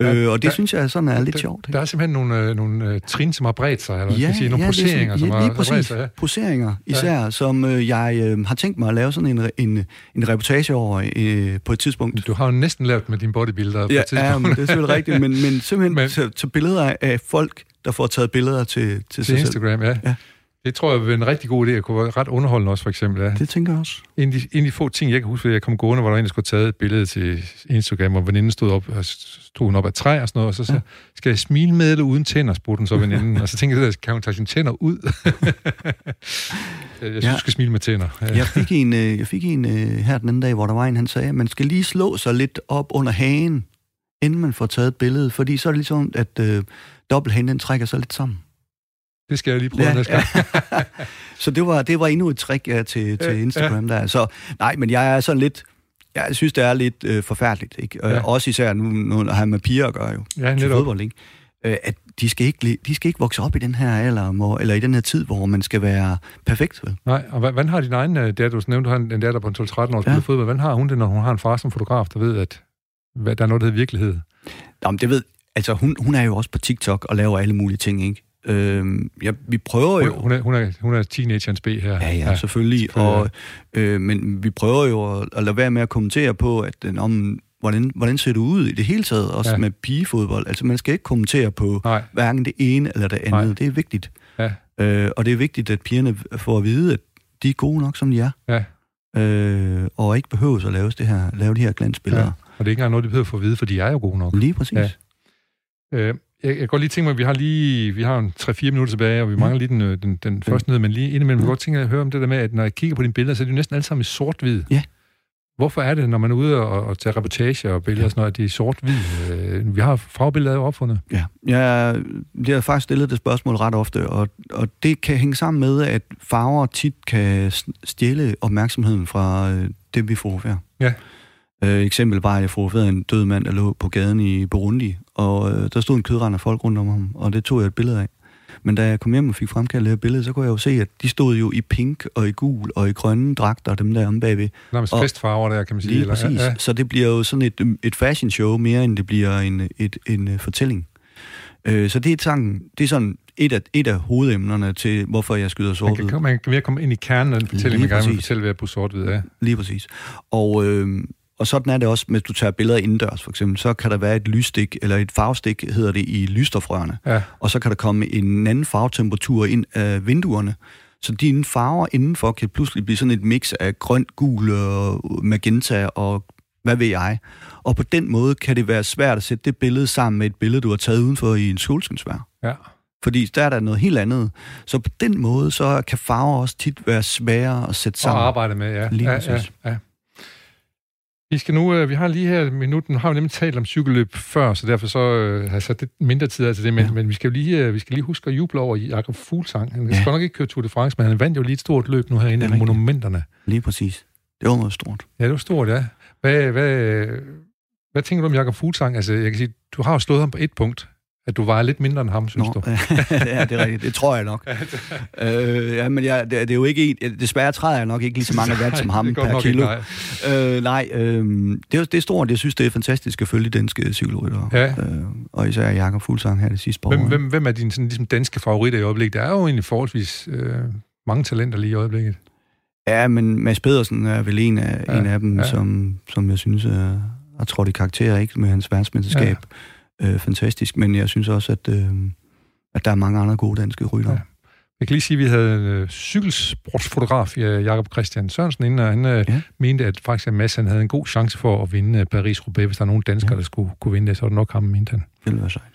Ja, øh, og det der, synes jeg sådan er lidt der, sjovt. Ikke? Der er simpelthen nogle, øh, nogle øh, trin, som har bredt sig, eller ja, sige, nogle ja, poseringer, sådan, ja, som har, præcis. bredt sig. Ja. poseringer især, ja. som øh, jeg øh, har tænkt mig at lave sådan en, en, en reportage over øh, på et tidspunkt. Du har jo næsten lavet med dine bodybuilder ja, på et tidspunkt. Ja, men det er selvfølgelig rigtigt, men, men simpelthen men, til billeder af folk, der får taget billeder til, til, til sig Instagram, selv. ja. ja. Det tror jeg vil være en rigtig god idé. Det kunne være ret underholdende også, for eksempel. Ja. Det tænker jeg også. En af, de, en af de få ting, jeg kan huske, at jeg kom gående, hvor der en, der skulle tage et billede til Instagram, og veninden stod op, og stod hun op af træ og sådan noget, og så sagde ja. skal jeg smile med eller uden tænder, spurgte hun så veninden. og så tænkte jeg, kan hun tage sine tænder ud? jeg synes, ja. du skal smile med tænder. Ja. Jeg fik en, øh, jeg fik en øh, her den anden dag, hvor der var en, han sagde, at man skal lige slå sig lidt op under hagen, inden man får taget et billede, fordi så er det ligesom, at øh, dobbelthagen, den trækker sig lidt sammen. Det skal jeg lige prøve ja, næste gang. Ja. så det var, det var endnu et trick ja, til, til Instagram ja. der. Så nej, men jeg er sådan lidt... Jeg synes, det er lidt øh, forfærdeligt. Ikke? Ja. Også især nu, når han med piger at gøre jo. Ja, netop. Til fodbold, ikke? Øh, at de skal, ikke, de skal ikke vokse op i den her alder, hvor, eller i den her tid, hvor man skal være perfekt. Vel? Nej, og hvordan har din egen øh, datter, du nævnte, du har en datter på 12-13 år, ja. fodbold. Hvordan har hun det, når hun har en far som fotograf, der ved, at hvad, der er noget, der hedder virkelighed? Jamen, det ved, altså hun, hun er jo også på TikTok og laver alle mulige ting, ikke? Øh, ja, vi prøver jo... Hun er, hun er, hun er teenagerens B her. Ja, ja, ja selvfølgelig. Og, øh, men vi prøver jo at, at lade være med at kommentere på, at øh, om, hvordan, hvordan ser du ud i det hele taget, også ja. med pigefodbold. Altså, man skal ikke kommentere på Nej. hverken det ene eller det andet. Nej. Det er vigtigt. Ja. Øh, og det er vigtigt, at pigerne får at vide, at de er gode nok, som de er. Ja. Øh, og ikke behøver at lave, det her, lave de her glansbilleder. Ja. Og det er ikke engang noget, de behøver at få at vide, for de er jo gode nok. Lige præcis. Ja. Øh, jeg, jeg godt lige tænke mig, at vi har lige vi har 3-4 minutter tilbage, og vi mangler lige den, øh, den, den første ned, men lige indimellem, jeg godt tænke at høre om det der med, at når jeg kigger på dine billeder, så er det jo næsten alle sammen i sort-hvid. Ja. Hvorfor er det, når man er ude og, og tager reportager og billeder, ja. sådan noget, at det er sort-hvid? Øh, vi har farvebilleder jo opfundet. Ja, jeg bliver faktisk stillet det spørgsmål ret ofte, og, og det kan hænge sammen med, at farver tit kan stjæle opmærksomheden fra øh, det, vi fotograferer. Ja. Øh, eksempel var, at jeg fotograferede en død mand, der lå på gaden i Burundi, og øh, der stod en kødrand af folk rundt om ham, og det tog jeg et billede af. Men da jeg kom hjem og fik fremkaldt det her billede, så kunne jeg jo se, at de stod jo i pink og i gul og i grønne dragter, dem der om bagved. Nærmest og, festfarver der, kan man sige. Lige eller? præcis. Ja, ja. Så det bliver jo sådan et, et fashion show mere, end det bliver en, et, en, øh, fortælling. Øh, så det er, sådan, det er sådan et af, et af hovedemnerne til, hvorfor jeg skyder sort Man kan, man kan mere komme ind i kernen af den fortælling, man gerne vil fortælle ved at på sort ja. Lige præcis. Og øh, og sådan er det også, hvis du tager billeder indendørs, for eksempel. Så kan der være et lysstik, eller et farvestik, hedder det, i lysstofrørene. Ja. Og så kan der komme en anden farvetemperatur ind af vinduerne. Så dine farver indenfor kan pludselig blive sådan et mix af grønt, gul, og magenta og hvad ved jeg. Og på den måde kan det være svært at sætte det billede sammen med et billede, du har taget udenfor i en solskinsvær. Ja. Fordi der er der noget helt andet. Så på den måde, så kan farver også tit være svære at sætte sammen. Og arbejde med, ja. Lige ja, ja, ja. Vi skal nu, øh, vi har lige her minut, nu har vi nemlig talt om cykelløb før, så derfor så øh, har jeg sat lidt mindre tid af til det, men, ja. men vi, skal lige, øh, vi skal lige huske at juble over Jakob Fuglsang. Han ja. skal nok ikke køre Tour de France, men han vandt jo lige et stort løb nu herinde i monumenterne. Lige præcis. Det var noget stort. Ja, det var stort, ja. Hvad, hvad, hvad tænker du om Jakob Fuglsang? Altså, jeg kan sige, du har jo slået ham på et punkt, at du vejer lidt mindre end ham, synes Nå, du? ja, det er rigtigt. Det tror jeg nok. øh, ja, men jeg, det, det, er jo ikke... Desværre træder jeg nok ikke lige så mange watt som ham per kilo. Ikke, nej, øh, nej øh, det, er, det er stort. Jeg synes, det er fantastisk at følge danske cykelryttere. Ja. Øh, og især Jakob Fuglsang her det sidste par hvem, år. Hvem, hvem er dine sådan, ligesom danske favoritter i øjeblikket? Der er jo egentlig forholdsvis øh, mange talenter lige i øjeblikket. Ja, men Mads Pedersen er vel en af, ja, en af dem, ja. som, som jeg synes er, har trådt i karakter ikke med hans verdensmesterskab. Ja øh, fantastisk, men jeg synes også, at, øh, at der er mange andre gode danske rytter. Ja. Jeg kan lige sige, at vi havde en øh, cykelsportsfotograf, Jakob Christian Sørensen, inden, og han øh, ja. mente, at faktisk Mads han havde en god chance for at vinde øh, Paris-Roubaix. Hvis der er nogen danskere, ja. der skulle kunne vinde det, så var det nok ham, mente han. Det ville være sejt.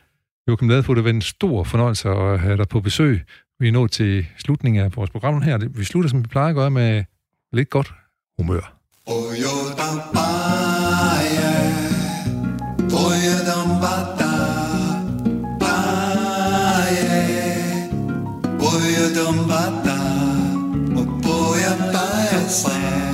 Joachim Ladefod, det var en stor fornøjelse at have dig på besøg. Vi er nået til slutningen af vores program her. Vi slutter, som vi plejer at gøre, med lidt godt humør. Boya i don't by opoja paja